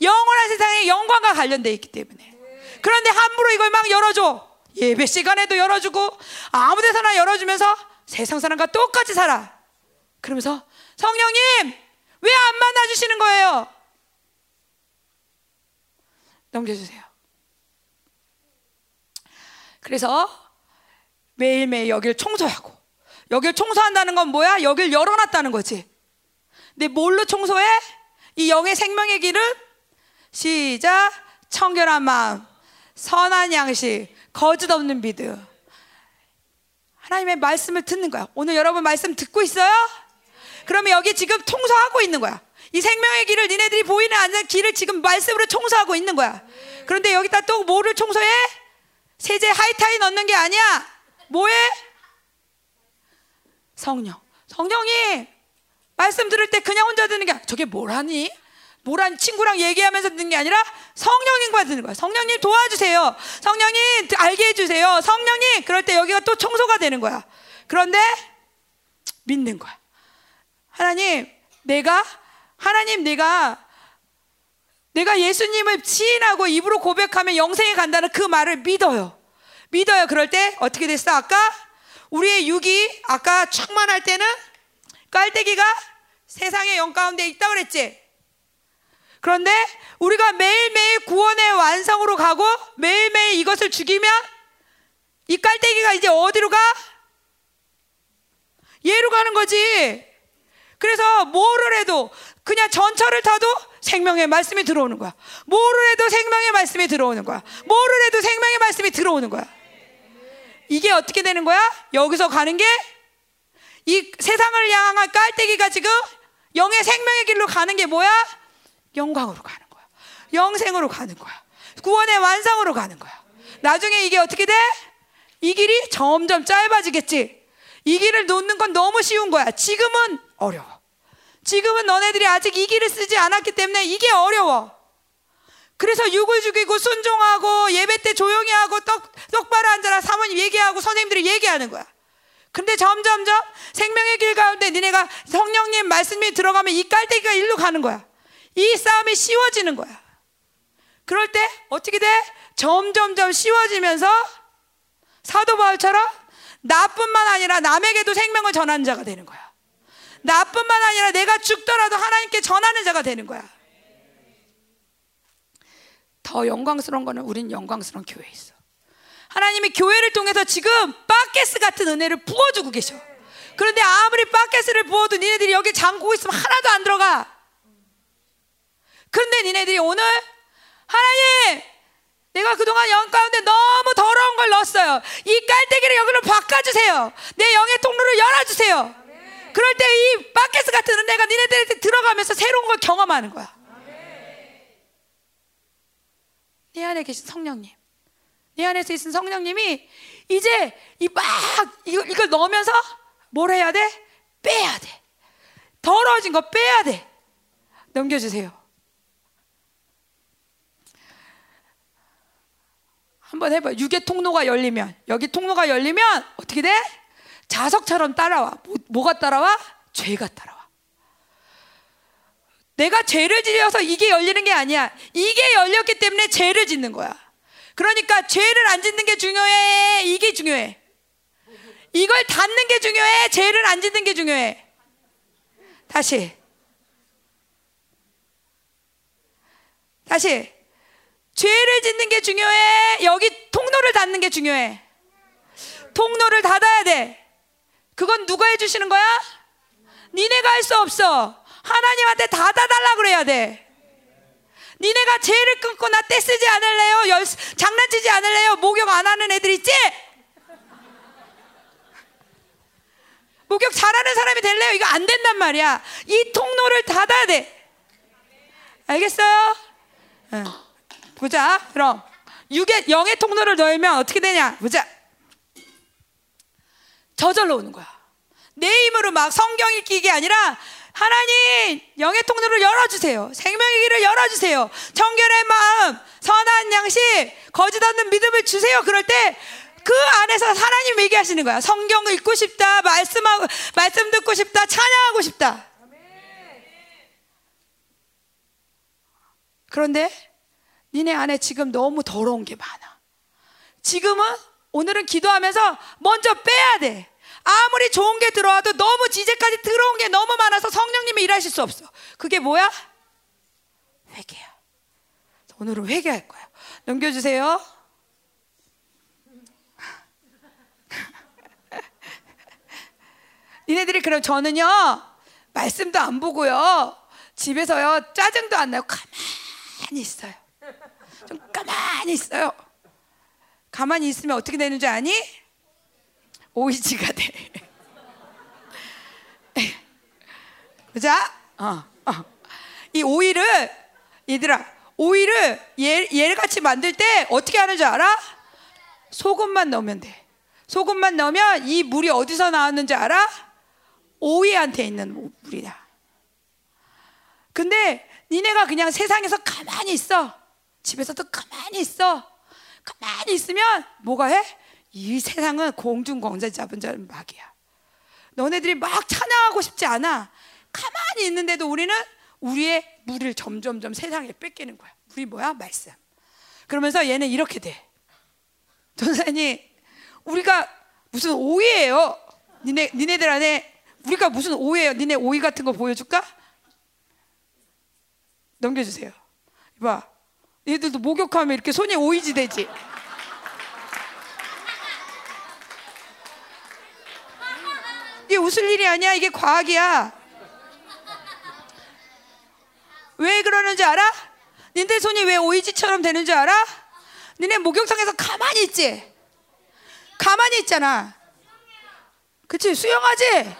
영원한 세상의 영광과 관련돼 있기 때문에. 그런데 함부로 이걸 막 열어줘. 예배 시간에도 열어주고 아무데서나 열어주면서 세상 사람과 똑같이 살아. 그러면서 성령님 왜 안 만나주시는 거예요? 넘겨주세요. 그래서 매일매일 여기를 청소하고 여기를 청소한다는 건 뭐야? 여기를 열어놨다는 거지. 근데 뭘로 청소해? 이 영의 생명의 길은 시작 청결한 마음, 선한 양식, 거짓 없는 믿음. 하나님의 말씀을 듣는 거야. 오늘 여러분 말씀 듣고 있어요? 그러면 여기 지금 청소하고 있는 거야. 이 생명의 길을 니네들이 보이는 않는 길을 지금 말씀으로 청소하고 있는 거야. 그런데 여기다 또 뭐를 청소해? 세제 하이타이 넣는 게 아니야. 뭐해? 성령. 성령이 말씀 들을 때 그냥 혼자 듣는 게 저게 뭐라니? 뭐라니 친구랑 얘기하면서 듣는 게 아니라 성령님과 듣는 거야. 성령님 도와주세요. 성령님 알게 해주세요. 성령님 그럴 때 여기가 또 청소가 되는 거야. 그런데 믿는 거야. 하나님, 내가 하나님 내가 내가 예수님을 시인하고 입으로 고백하면 영생에 간다는 그 말을 믿어요. 믿어요. 그럴 때 어떻게 됐어? 아까 우리의 육이 아까 충만할 때는 깔때기가 세상의 영 가운데 있다 그랬지. 그런데 우리가 매일매일 구원의 완성으로 가고 매일매일 이것을 죽이면 이 깔때기가 이제 어디로 가? 얘로 가는 거지. 그래서 뭐를 해도 그냥 전철을 타도 생명의 말씀이 들어오는 거야. 뭐를 해도 생명의 말씀이 들어오는 거야. 뭐를 해도 생명의 말씀이 들어오는 거야. 이게 어떻게 되는 거야? 여기서 가는 게 이 세상을 향한 깔때기가 지금 영의 생명의 길로 가는 게 뭐야? 영광으로 가는 거야. 영생으로 가는 거야. 구원의 완성으로 가는 거야. 나중에 이게 어떻게 돼? 이 길이 점점 짧아지겠지. 이 길을 놓는 건 너무 쉬운 거야. 지금은 어려워. 지금은 너네들이 아직 이 길을 쓰지 않았기 때문에 이게 어려워. 그래서 육을 죽이고 순종하고 예배 때 조용히 하고 떡, 똑바로 앉아라 사모님 얘기하고 선생님들이 얘기하는 거야. 근데 점점점 생명의 길 가운데 니네가 성령님 말씀이 들어가면 이 깔때기가 일로 가는 거야. 이 싸움이 쉬워지는 거야. 그럴 때 어떻게 돼? 점점점 쉬워지면서 사도 바울처럼 나뿐만 아니라 남에게도 생명을 전하는 자가 되는 거야. 나뿐만 아니라 내가 죽더라도 하나님께 전하는 자가 되는 거야. 더 영광스러운 거는 우린 영광스러운 교회에 있어. 하나님이 교회를 통해서 지금 바켓스 같은 은혜를 부어주고 계셔. 그런데 아무리 바켓스를 부어도 니네들이 여기 잠그고 있으면 하나도 안 들어가. 그런데 니네들이 오늘 하나님 내가 그동안 영 가운데 너무 더러운 걸 넣었어요. 이 깔때기를 여기로 바꿔주세요. 내 영의 통로를 열어주세요. 그럴 때이 바켓스 같은 은혜가 니네들한테 들어가면서 새로운 걸 경험하는 거야. 내 안에 계신 성령님. 내 안에서 있는 성령님이 이제 이 막 이걸, 이걸 넣으면서 뭘 해야 돼? 빼야 돼. 더러워진 거 빼야 돼. 넘겨주세요. 한번 해봐. 육의 통로가 열리면 여기 통로가 열리면 어떻게 돼? 자석처럼 따라와. 뭐, 가 따라와? 죄가 따라와. 내가 죄를 지어서 이게 열리는 게 아니야. 이게 열렸기 때문에 죄를 짓는 거야. 그러니까 죄를 안 짓는 게 중요해. 이게 중요해. 이걸 닫는 게 중요해. 죄를 안 짓는 게 중요해. 다시. 다시. 죄를 짓는 게 중요해. 여기 통로를 닫는 게 중요해. 통로를 닫아야 돼. 그건 누가 해주시는 거야? 니네가 할 수 없어. 하나님한테 닫아달라 그래야 돼. 니네가 죄를 끊고 나 떼쓰지 않을래요? 열, 장난치지 않을래요? 목욕 안 하는 애들 있지? 목욕 잘하는 사람이 될래요? 이거 안 된단 말이야. 이 통로를 닫아야 돼. 알겠어요? 응. 보자. 그럼 육의 영의 통로를 열면 어떻게 되냐? 보자. 저절로 오는 거야. 내 힘으로 막 성경 읽기 게 아니라 하나님 영의 통로를 열어주세요. 생명의 길을 열어주세요. 청결의 마음, 선한 양심, 거짓 없는 믿음을 주세요. 그럴 때 그 안에서 하나님 얘기하시는 거야. 성경 읽고 싶다, 말씀하고 말씀 듣고 싶다, 찬양하고 싶다. 그런데 니네 안에 지금 너무 더러운 게 많아. 지금은 오늘은 기도하면서 먼저 빼야 돼. 아무리 좋은 게 들어와도 너무 이제까지 들어온 게 너무 많아서 성령님이 일하실 수 없어. 그게 뭐야? 회개야. 오늘은 회개할 거야. 넘겨주세요. [laughs] 니네들이 그럼 저는요 말씀도 안 보고요 집에서요 짜증도 안 나요 가만히 있어요. 좀 가만히 있어요. 가만히 있으면 어떻게 되는 줄 아니? 오이지가 돼. 보자. 어, 어. 이 오이를 얘들아, 오이를 얘, 얘 같이 만들 때 어떻게 하는 줄 알아? 소금만 넣으면 돼. 소금만 넣으면 이 물이 어디서 나왔는지 알아? 오이한테 있는 물이야. 근데 니네가 그냥 세상에서 가만히 있어. 집에서도 가만히 있어. 가만히 있으면 뭐가 해? 이 세상은 공중공자 잡은 자는 막이야. 너네들이 막 찬양하고 싶지 않아. 가만히 있는데도 우리는 우리의 물을 점점점 세상에 뺏기는 거야. 우리 뭐야? 말씀. 그러면서 얘는 이렇게 돼. 전사님, 우리가 무슨 오이예요? 니네 니네들 안에 우리가 무슨 오이예요? 니네 오이 같은 거 보여줄까? 넘겨주세요. 봐. 얘들도 목욕하면 이렇게 손이 오이지 되지. 이게 웃을 일이 아니야. 이게 과학이야. 왜 그러는지 알아? 니네 손이 왜 오이지처럼 되는 줄 알아? 니네 목욕탕에서 가만히 있지? 가만히 있잖아. 그치? 수영하지?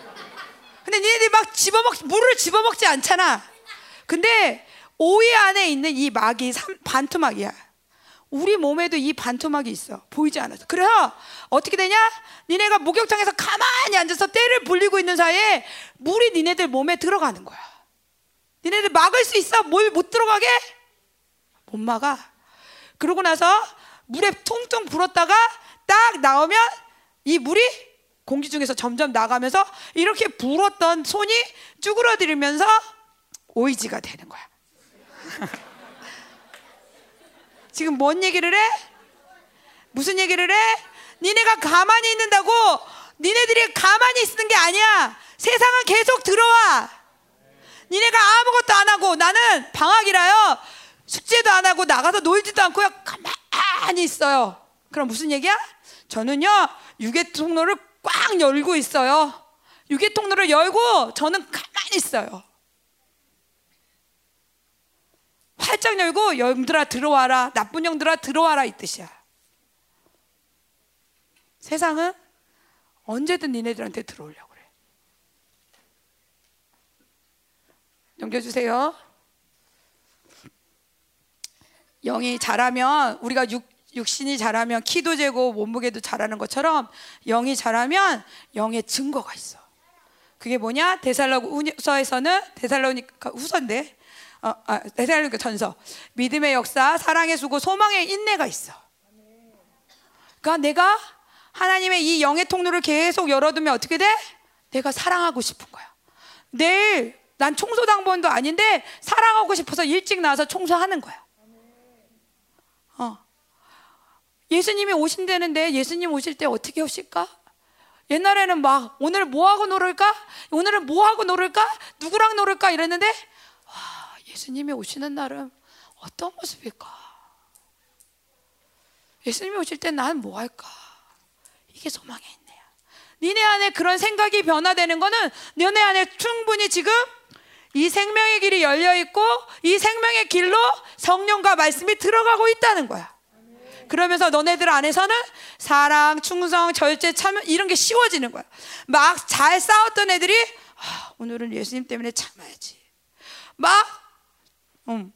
근데 니네들이 막 집어먹, 물을 집어먹지 않잖아. 근데 오이 안에 있는 이 막이 반투막이야. 우리 몸에도 이 반토막이 있어. 보이지 않아서. 그래서 어떻게 되냐? 니네가 목욕탕에서 가만히 앉아서 때를 불리고 있는 사이에 물이 니네들 몸에 들어가는 거야. 니네들 막을 수 있어? 뭘 못 들어가게? 못 막아. 그러고 나서 물에 퉁퉁 불었다가 딱 나오면 이 물이 공기 중에서 점점 나가면서 이렇게 불었던 손이 쭈그러들면서 오이지가 되는 거야. [laughs] 지금 뭔 얘기를 해? 무슨 얘기를 해? 니네가 가만히 있는다고 니네들이 가만히 있는 게 아니야. 세상은 계속 들어와. 니네가 아무것도 안 하고 나는 방학이라요. 숙제도 안 하고 나가서 놀지도 않고요. 가만히 있어요. 그럼 무슨 얘기야? 저는요, 유괴 통로를 꽉 열고 있어요. 유괴 통로를 열고 저는 가만히 있어요. 활짝 열고 영들아 들어와라. 나쁜 영들아 들어와라 이 뜻이야. 세상은 언제든 니네들한테 들어오려고 그래. 넘겨주세요. 영이 자라면 우리가 육, 육신이 자라면 키도 재고 몸무게도 자라는 것처럼 영이 자라면 영의 증거가 있어. 그게 뭐냐? 데살로니서에서는 데살로니가 후서인데 어, 아, 데살로니가 전서 믿음의 역사, 사랑의 수고, 소망의 인내가 있어. 그러니까 내가 하나님의 이 영의 통로를 계속 열어두면 어떻게 돼? 내가 사랑하고 싶은 거야. 내일 난 청소 당번도 아닌데 사랑하고 싶어서 일찍 나와서 청소하는 거야. 어. 예수님이 오신다는데 예수님 오실 때 어떻게 오실까? 옛날에는 막 오늘 뭐 하고 놀을까? 오늘은 뭐 하고 놀을까? 누구랑 놀을까? 이랬는데 와, 예수님이 오시는 날은 어떤 모습일까? 예수님이 오실 때 난 뭐 할까? 이게 소망의 인내야. 니네 안에 그런 생각이 변화되는 거는 너네 안에 충분히 지금 이 생명의 길이 열려 있고 이 생명의 길로 성령과 말씀이 들어가고 있다는 거야. 그러면서 너네들 안에서는 사랑, 충성, 절제, 참여 이런 게 쉬워지는 거야. 막 잘 싸웠던 애들이 아, 오늘은 예수님 때문에 참아야지. 막 음,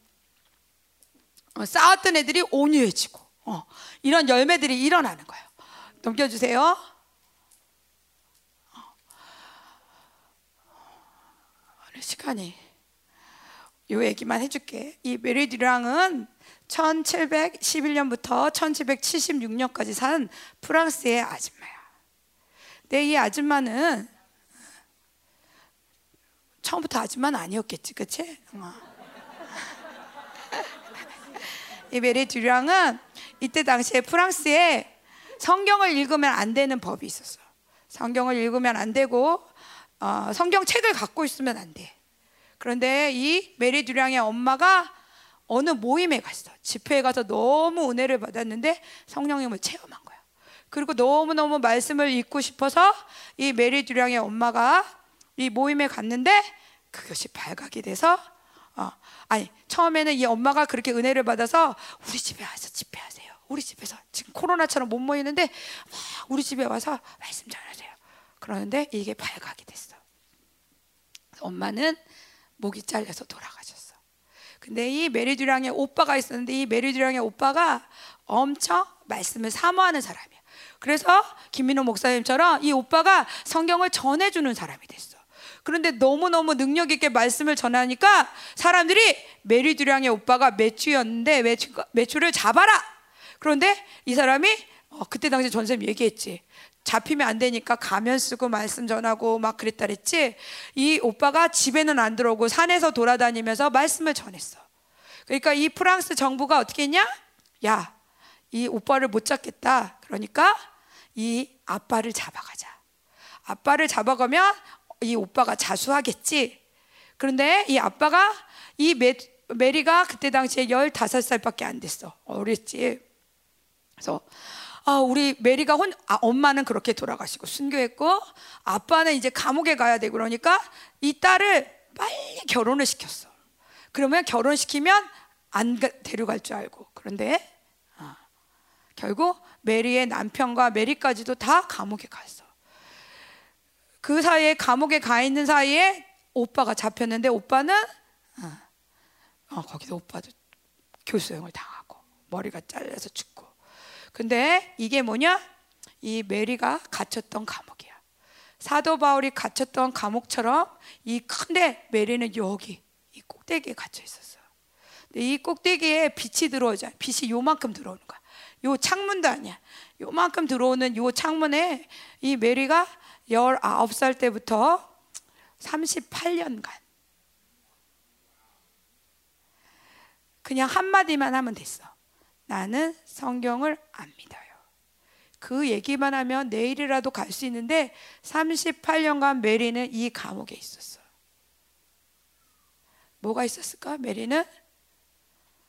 어, 싸웠던 애들이 온유해지고 어, 이런 열매들이 일어나는 거예요. 넘겨주세요. 오늘 시간이 요 얘기만 해줄게. 이 메리드랑은 1711년부터 1776년까지 산 프랑스의 아줌마야. 근데 이 아줌마는 처음부터 아줌마는 아니었겠지, 그치? 어. 이 메리 듀랑은 이때 당시에 프랑스에 성경을 읽으면 안 되는 법이 있었어. 성경을 읽으면 안 되고 어, 성경 책을 갖고 있으면 안 돼. 그런데 이 메리 듀랑의 엄마가 어느 모임에 갔어. 집회에 가서 너무 은혜를 받았는데 성령님을 체험한 거야. 그리고 너무너무 말씀을 읽고 싶어서 이 메리 듀랑의 엄마가 이 모임에 갔는데 그것이 발각이 돼서 어, 아니 처음에는 이 엄마가 그렇게 은혜를 받아서 우리 집에 와서 집회하세요. 우리 집에서 지금 코로나처럼 못 모이는데 우리 집에 와서 말씀 전하세요. 그러는데 이게 발각이 됐어. 엄마는 목이 잘려서 돌아가셨어. 근데 이 메리 듀랑의 오빠가 있었는데 이 메리 듀랑의 오빠가 엄청 말씀을 사모하는 사람이야. 그래서 김민호 목사님처럼 이 오빠가 성경을 전해주는 사람이 됐어. 그런데 너무너무 능력 있게 말씀을 전하니까 사람들이 메리듀랑의 오빠가 매추였는데 매추, 매추를 잡아라. 그런데 이 사람이 어, 그때 당시 전쌤 얘기했지. 잡히면 안 되니까 가면 쓰고 말씀 전하고 막 그랬다 그랬지. 이 오빠가 집에는 안 들어오고 산에서 돌아다니면서 말씀을 전했어. 그러니까 이 프랑스 정부가 어떻게 했냐? 야, 이 오빠를 못 잡겠다. 그러니까 이 아빠를 잡아가자. 아빠를 잡아가면 이 오빠가 자수하겠지. 그런데 이 아빠가 이 메, 메리가 그때 당시에 15살밖에 안 됐어. 어렸지. 그래서 아, 우리 메리가 혼, 아, 엄마는 그렇게 돌아가시고 순교했고 아빠는 이제 감옥에 가야 되고 그러니까 이 딸을 빨리 결혼을 시켰어. 그러면 결혼시키면 안 데려갈 줄 알고 그런데 어, 결국 메리의 남편과 메리까지도 다 감옥에 갔어. 그 사이에 감옥에 가 있는 사이에 오빠가 잡혔는데 오빠는 어, 어, 거기서 오빠도 교수형을 당하고 머리가 잘려서 죽고. 근데 이게 뭐냐? 이 메리가 갇혔던 감옥이야. 사도 바울이 갇혔던 감옥처럼 이 큰데 메리는 여기 이 꼭대기에 갇혀 있었어. 이 꼭대기에 빛이 들어오자. 빛이 요만큼 들어오는 거야. 요 창문도 아니야. 요만큼 들어오는 요 창문에 이 메리가 19살 때부터 38년간 그냥 한마디만 하면 됐어. 나는 성경을 안 믿어요. 그 얘기만 하면 내일이라도 갈 수 있는데 38년간 메리는 이 감옥에 있었어. 뭐가 있었을까? 메리는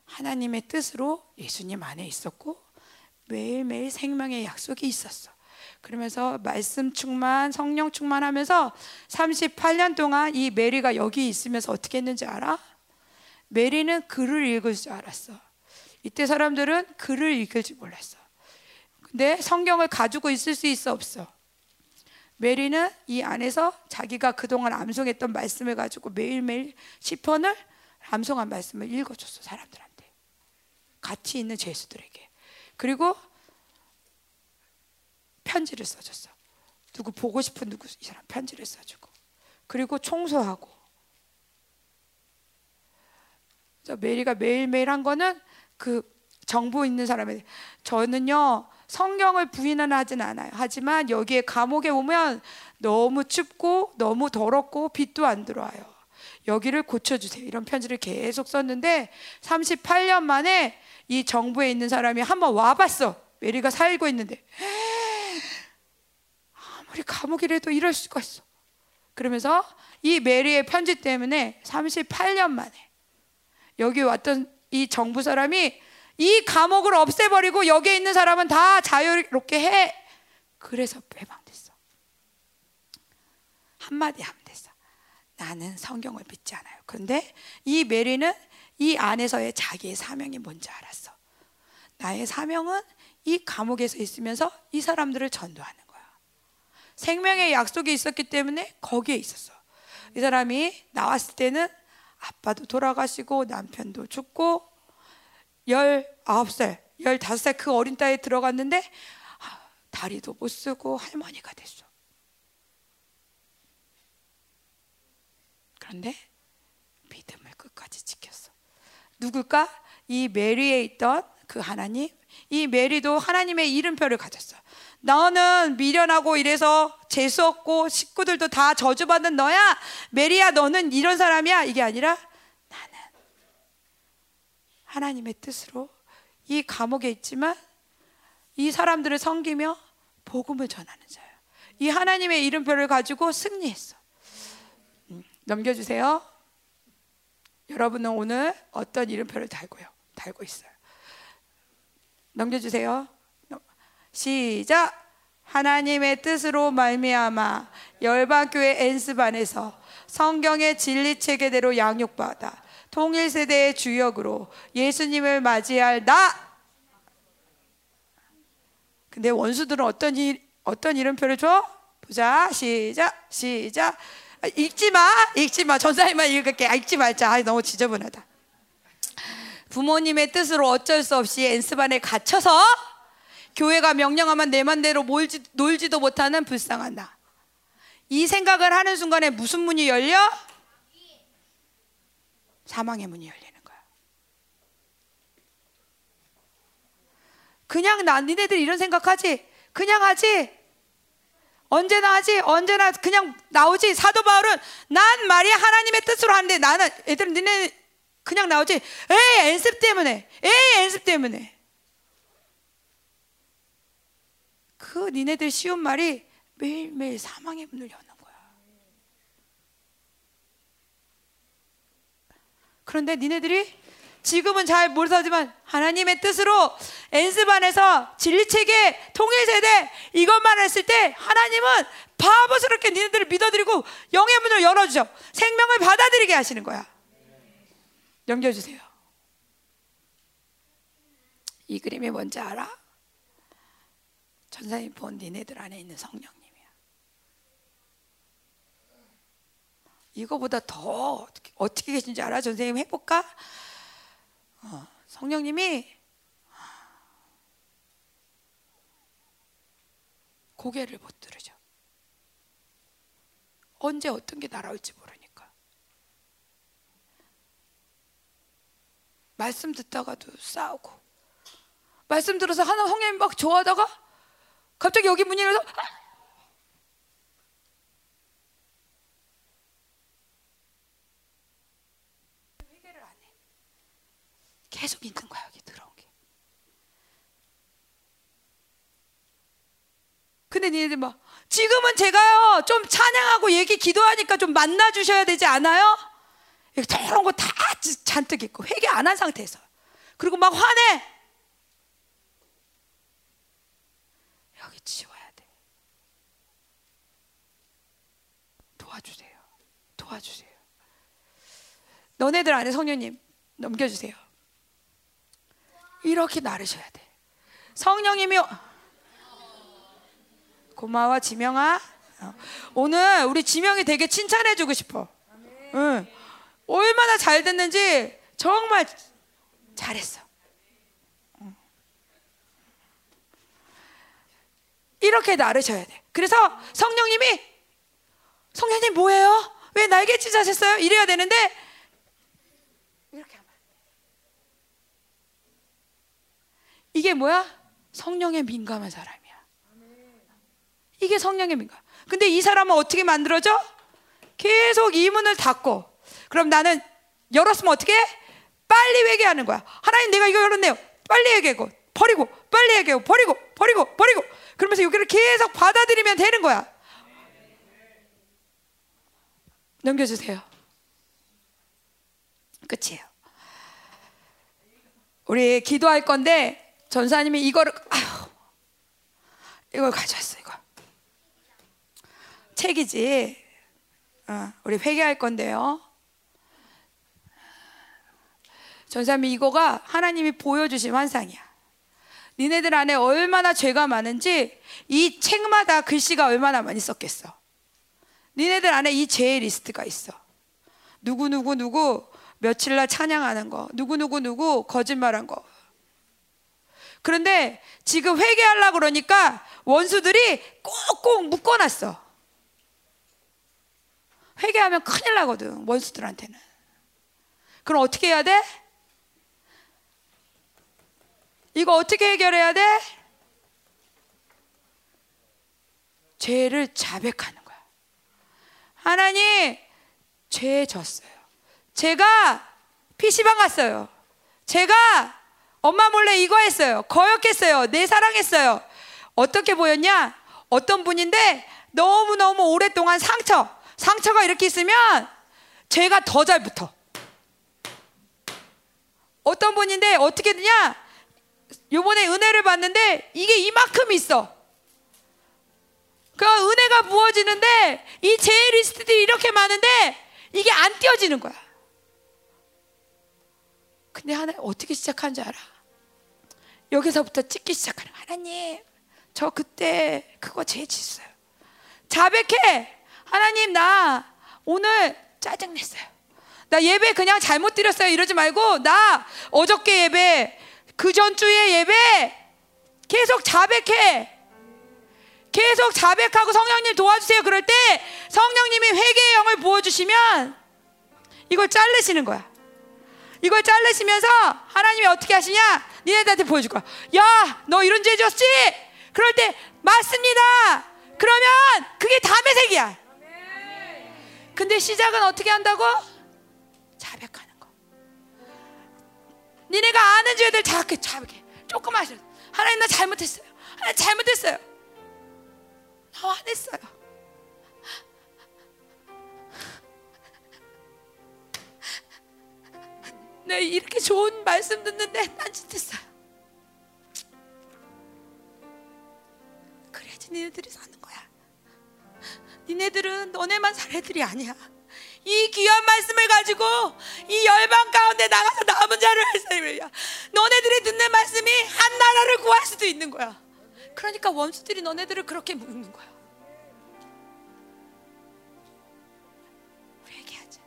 하나님의 뜻으로 예수님 안에 있었고 매일매일 생명의 약속이 있었어. 그러면서 말씀 충만, 성령 충만하면서 38년 동안 이 메리가 여기 있으면서 어떻게 했는지 알아? 메리는 글을 읽을 줄 알았어. 이때 사람들은 글을 읽을 줄 몰랐어. 근데 성경을 가지고 있을 수 있어 없어. 메리는 이 안에서 자기가 그동안 암송했던 말씀을 가지고 매일매일 시편을 암송한 말씀을 읽어줬어 사람들한테 같이 있는 죄수들에게 그리고 편지를 써줬어 누구 보고 싶은 누구 이 사람 편지를 써주고 그리고 청소하고 메리가 매일매일 한 거는 그 정보 있는 사람에 저는요 성경을 부인은 하진 않아요. 하지만 여기에 감옥에 오면 너무 춥고 너무 더럽고 빛도 안 들어와요. 여기를 고쳐주세요. 이런 편지를 계속 썼는데 38년 만에 이 정부에 있는 사람이 한번 와봤어. 메리가 살고 있는데 아무리 감옥이라도 이럴 수가 있어. 그러면서 이 메리의 편지 때문에 38년 만에 여기 왔던 이 정부 사람이 이 감옥을 없애버리고 여기에 있는 사람은 다 자유롭게 해. 그래서 해방됐어. 한마디 하면 됐어. 나는 성경을 믿지 않아요. 그런데 이 메리는 이 안에서의 자기의 사명이 뭔지 알았어. 나의 사명은 이 감옥에서 있으면서 이 사람들을 전도하는. 생명의 약속이 있었기 때문에 거기에 있었어. 이 사람이 나왔을 때는 아빠도 돌아가시고 남편도 죽고 19살, 15살 그 어린 딸에 들어갔는데 아, 다리도 못 쓰고 할머니가 됐어. 그런데 믿음을 끝까지 지켰어. 누굴까? 이 메리에 있던 그 하나님, 이 메리도 하나님의 이름표를 가졌어. 너는 미련하고 이래서 재수 없고 식구들도 다 저주받는 너야. 메리야, 너는 이런 사람이야. 이게 아니라 하나님의 뜻으로 이 감옥에 있지만 이 사람들을 섬기며 복음을 전하는 자예요. 이 하나님의 이름표를 가지고 승리했어. 음, 넘겨주세요. 여러분은 오늘 어떤 이름표를 달고요? 달고 있어요. 넘겨주세요. 시작. 하나님의 뜻으로 말미암아 열방교회 엔스반에서 성경의 진리 체계대로 양육받아 통일 세대의 주역으로 예수님을 맞이할 나. 근데 원수들은 어떤 일, 어떤 이름표를 줘? 보자. 시작. 시작. 아, 읽지 마. 읽지 마. 전사님만 읽을게. 아, 읽지 말자. 아, 너무 지저분하다. 부모님의 뜻으로 어쩔 수 없이 엔스반에 갇혀서 교회가 명령하면 내 맘대로 몰지, 놀지도 못하는 불쌍한 나. 이 생각을 하는 순간에 무슨 문이 열려? 사망의 문이 열리는 거야. 그냥 나 니네들 이런 생각하지? 그냥 하지? 언제나 하지? 언제나 그냥 나오지? 사도 바울은 난 말이 하나님의 뜻으로 하는데 나는 애들 니네 그냥 나오지? 에이 연습 때문에 에이 연습 때문에 그 니네들 쉬운 말이 매일매일 사망의 문을 여는 그런데 니네들이 지금은 잘 모르지만 하나님의 뜻으로 엔스반에서 진리체계 통일세대 이것만 했을 때 하나님은 바보스럽게 니네들을 믿어드리고 영의 문을 열어주죠. 생명을 받아들이게 하시는 거야. 넘겨주세요. 이 그림이 뭔지 알아? 천사님 본 니네들 안에 있는 성령님이야. 이거보다 더 어떻게 계신지 알아? 전생님 해볼까? 어, 성령님이 고개를 못 들으죠. 언제 어떤 게 날아올지 모르니까. 말씀 듣다가도 싸우고, 말씀 들어서 하나 성령님 막 좋아하다가 갑자기 여기 문이 열려서 아! 회개를 안 해. 계속 있는 거야 여기 들어온 게. 근데 니네들 막 지금은 제가요 좀 찬양하고 얘기 기도하니까 좀 만나 주셔야 되지 않아요? 더러운 거 다 잔뜩 있고 회개 안 한 상태에서 그리고 막 화내. 여기 치워야 돼. 도와주세요. 도와주세요. 너네들 안에 성령님 넘겨주세요. 이렇게 나르셔야 돼. 성령님이 고마워 지명아. 어. 오늘 우리 지명이 되게 칭찬해주고 싶어. 응. 얼마나 잘 됐는지 정말 잘했어. 응. 이렇게 나르셔야 돼. 그래서 성령님이 성령님 뭐예요? 왜 날개 찢으셨어요? 이래야 되는데 이렇게 하면 이게 뭐야? 성령에 민감한 사람이야. 이게 성령의 민감. 근데 이 사람은 어떻게 만들어져? 계속 이 문을 닫고. 그럼 나는 열었으면 어떻게? 빨리 회개하는 거야. 하나님 내가 이거 열었네요. 빨리 회개하고 버리고 빨리 회개하고 버리고 버리고 버리고. 그러면서 여기를 계속 받아들이면 되는 거야. 넘겨주세요. 끝이에요. 우리 기도할 건데 전사님이 이거를 아휴, 이걸 가져왔어 이거 책이지. 어, 우리 회개할 건데요. 전사님 이거가 하나님이 보여주신 환상이야. 니네들 안에 얼마나 죄가 많은지 이 책마다 글씨가 얼마나 많이 썼겠어. 니네들 안에 이 죄의 리스트가 있어. 누구 누구 누구 며칠 날 찬양하는 거, 누구 누구 누구 거짓말한 거. 그런데 지금 회개하려 그러니까 원수들이 꼭꼭 묶어놨어. 회개하면 큰일 나거든 원수들한테는. 그럼 어떻게 해야 돼? 이거 어떻게 해결해야 돼? 죄를 자백하는. 하나님, 죄 졌어요. 제가 PC방 갔어요. 제가 엄마 몰래 이거 했어요. 거역했어요. 내 사랑했어요. 어떻게 보였냐? 어떤 분인데 너무너무 오랫동안 상처, 상처가 이렇게 있으면 죄가 더 잘 붙어. 어떤 분인데 어떻게 되냐? 요번에 은혜를 받는데 이게 이만큼 있어. 그 은혜가 부어지는데 이 제일 리스트들이 이렇게 많은데 이게 안 띄어지는 거야. 근데 하나 어떻게 시작한 줄 알아? 여기서부터 찍기 시작하는. 하나님, 저 그때 그거 제일 짓어요. 자백해. 하나님 나 오늘 짜증 냈어요. 나 예배 그냥 잘못 드렸어요. 이러지 말고 나 어저께 예배 그 전주에 예배 계속 자백해. 계속 자백하고 성령님 도와주세요. 그럴 때 성령님이 회개의 영을 부어주시면 이걸 자르시는 거야. 이걸 자르시면서 하나님이 어떻게 하시냐? 니네들한테 보여줄 거야. 야, 너 이런 죄 지었지? 그럴 때 맞습니다. 그러면 그게 담의 색이야. 근데 시작은 어떻게 한다고? 자백하는 거. 니네가 아는 죄들 자백해, 자백해. 조금만 하셔. 하나님 나 잘못했어요. 하나님 잘못했어요. 나 화냈어요. 내 이렇게 좋은 말씀 듣는데 딴짓했어요. 그래야지 니네들이 사는 거야. 니네들은 너네만 살 애들이 아니야. 이 귀한 말씀을 가지고 이 열방 가운데 나가서 남은 자를 할 사람이야. 너네들이 듣는 말씀이 한 나라를 구할 수도 있는 거야. 그러니까 원수들이 너네들을 그렇게 묶는 거야. 회개하자.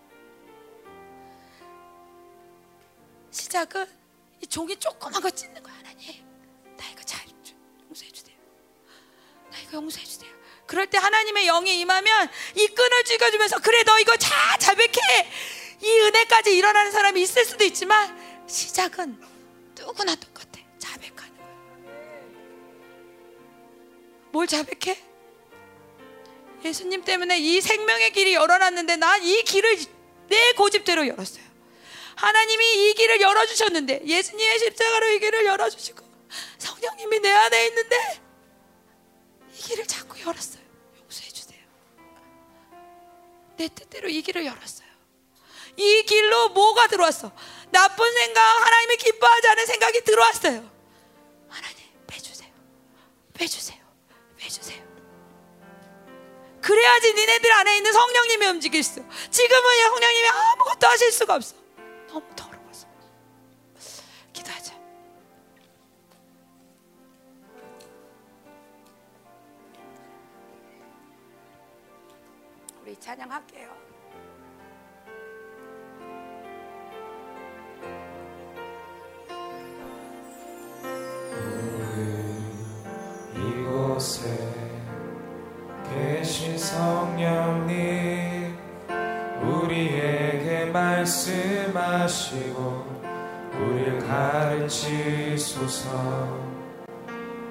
시작은 이 종이 조그만 거 찢는 거야 하나님. 나 이거 잘 용서해 주세요. 나 이거 용서해 주세요. 그럴 때 하나님의 영이 임하면 이 끈을 쥐어주면서 그래 너 이거 잘 자백해 이 은혜까지 일어나는 사람이 있을 수도 있지만 시작은 누구나 똑 뭘 자백해? 예수님 때문에 이 생명의 길이 열어놨는데 난 이 길을 내 고집대로 열었어요 하나님이 이 길을 열어주셨는데 예수님의 십자가로 이 길을 열어주시고 성령님이 내 안에 있는데 이 길을 자꾸 열었어요. 용서해 주세요. 내 뜻대로 이 길을 열었어요. 이 길로 뭐가 들어왔어? 나쁜 생각, 하나님이 기뻐하지 않은 생각이 들어왔어요. 하나님, 빼주세요. 빼주세요. 빼주세요. 그래야지 니네들 안에 있는 성령님이 움직일 수. 지금은 성령님이 아무것도 하실 수가 없어. 너무 더러워서. 기도하자. 우리 찬양할게요. 곳에 계신 성령님 우리에게 말씀하시고 우리를 가르치소서.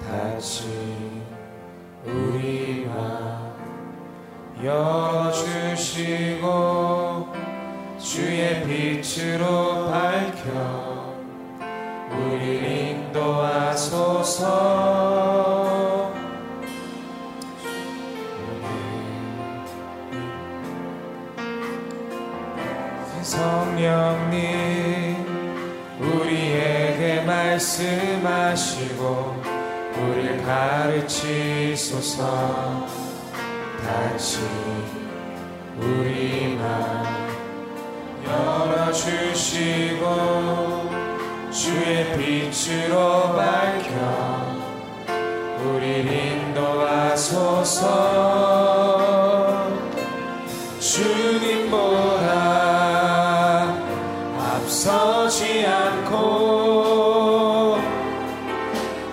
다시 우리 맘 열어주시고 주의 빛으로 밝혀 우리를 인도하소서 성령님 우리에게 말씀하시고 우리를 가르치소서. 다시 우리 맘 열어주시고 주의 빛으로 밝혀 우리 인도하소서. 주님보다 앞 서지 않고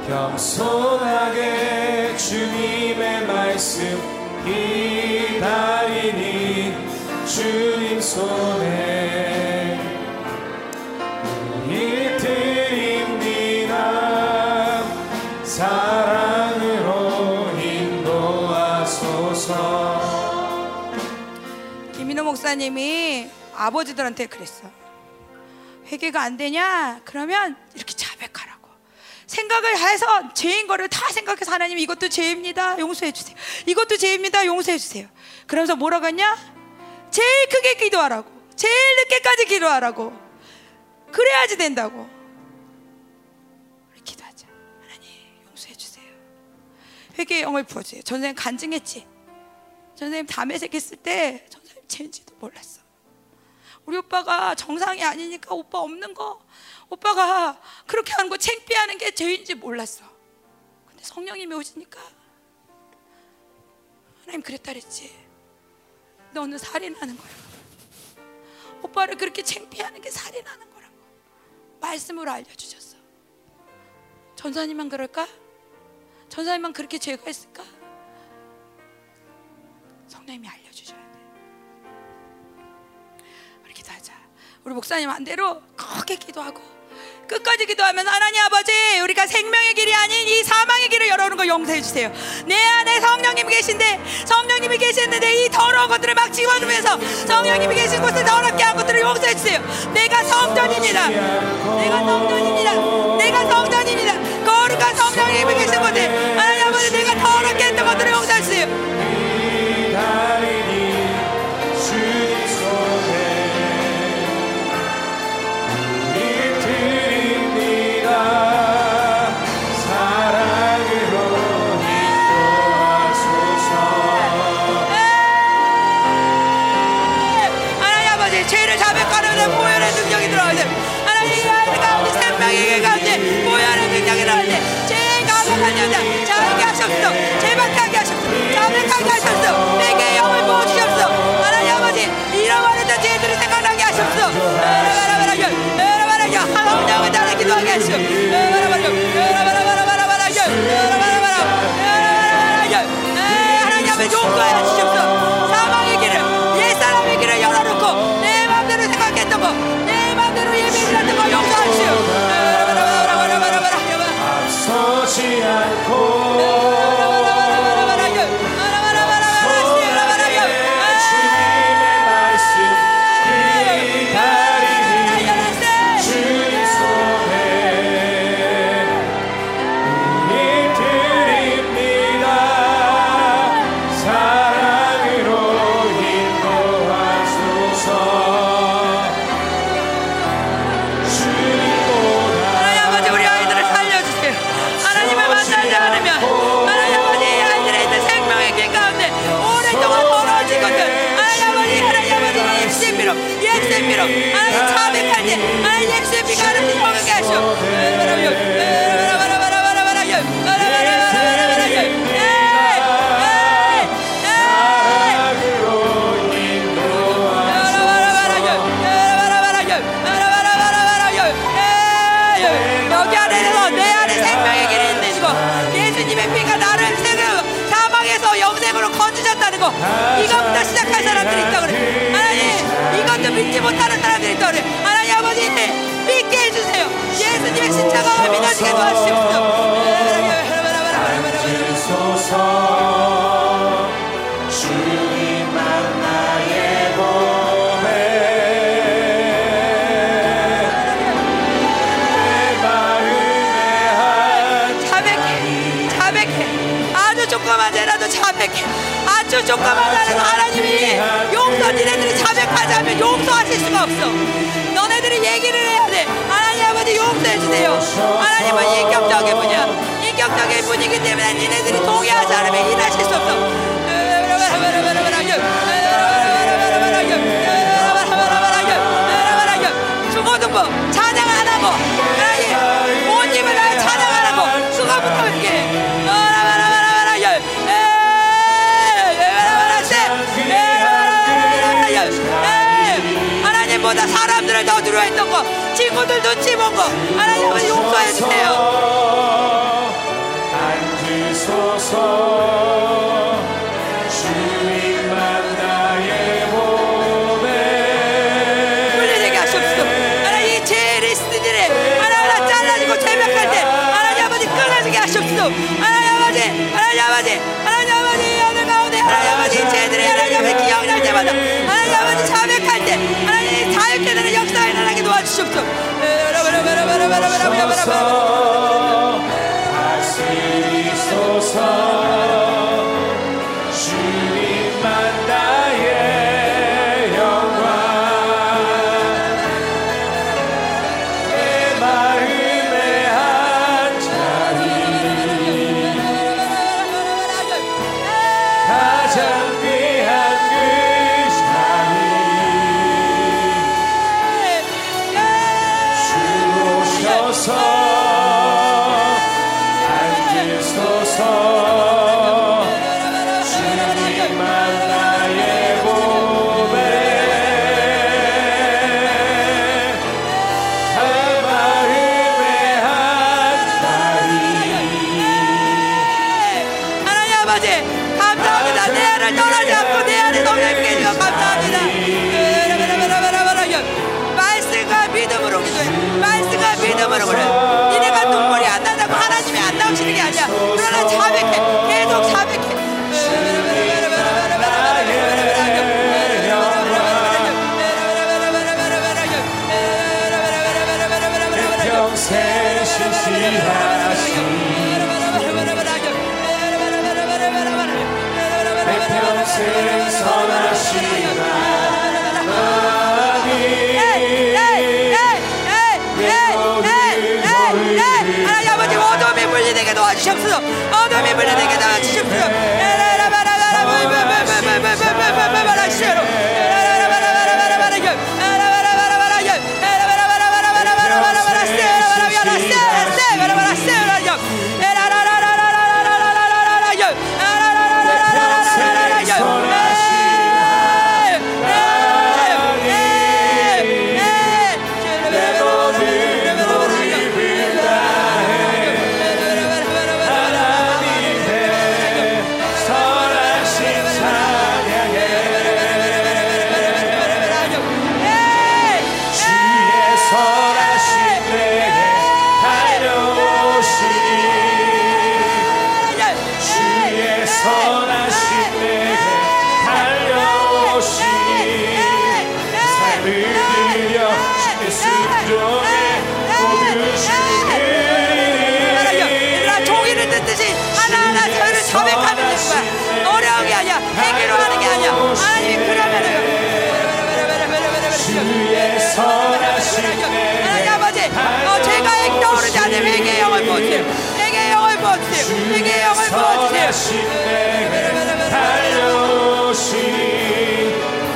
겸손하게 주님의 말씀 기다리니 주님 손에 김인호 목사님이 아버지들한테 그랬어. 회개가 안 되냐? 그러면 이렇게 자백하라고. 생각을 해서 죄인 거를 다 생각해서 하나님 이것도 죄입니다. 용서해 주세요. 이것도 죄입니다. 용서해 주세요. 그러면서 뭐라고 했냐? 제일 크게 기도하라고. 제일 늦게까지 기도하라고. 그래야지 된다고. 기도하자. 하나님 용서해 주세요. 회개의 영을 부어주세요. 전생님 간증했지. 전생님 담에 새겼을 때 전생님 죄인지도 몰랐어. 우리 오빠가 정상이 아니니까 오빠 없는 거 오빠가 그렇게 하는 거 창피하는 게 죄인지 몰랐어. 근데 성령님이 오시니까 하나님 그랬다 그랬지. 너는 살인하는 거야. 오빠를 그렇게 창피하는 게 살인하는 거라고 말씀으로 알려주셨어. 전사님만 그럴까? 전사님만 그렇게 죄가 있을까? 성령님이. 우리 기도하자. 우리 목사님 한대로 크게 기도하고 끝까지 기도하면 하나님 아버지 우리가 생명의 길이 아닌 이 사망의 길을 열어오는 거 용서해 주세요. 내 안에 성령님이 계신데 성령님이 계셨는데 이 더러운 것들을 막 집어넣으면서 성령님이 계신 곳에 더럽게 한 것들을 용서해 주세요. 내가 성전입니다. 내가 성전입니다. 내가 성전입니다. 거룩한 성령님이 계신 곳에 생각하셨소 내게 영을 부어주셨소 하나님 아버지 잃어버렸던 죄들을 생각나게 하셨소 네. 바라바라바라겨 바라바라겨 하나님 영을 따라 기도하게 하시오 바라바라겨 바라바라바라바라겨 바라바라바라바라겨 예, 하나님 아버지 용서하여 주시옵소서. 조금만 예, 자백해 자백해. 아주 조그마하라도 자백해. 아주 조그마하라도 하나님이 용서 니네들이 자백하자면 용서하실 수가 없어. 너네들이 얘기를 해 주세요. 하나님은 인격적인 분이야. 인격적인 분이기 때문에 니네들이 동의하지 않으면 일하실 수 없어. 죽어도 찬양 안 하고 모님을 나 찬양 안 하고 수고부터 함께 보다 사람들을 더 두려워했던 거 것들도 집어고 하나님 아버지 용서해 주세요. 앉으소서. 주셔서 다시 Espérate que te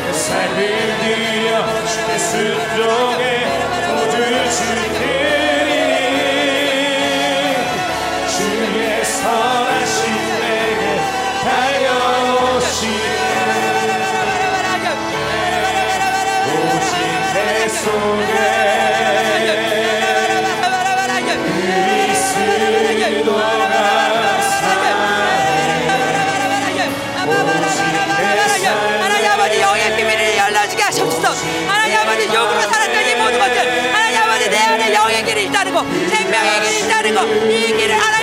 내 삶을 드려 주께 쓰도록 길이 있다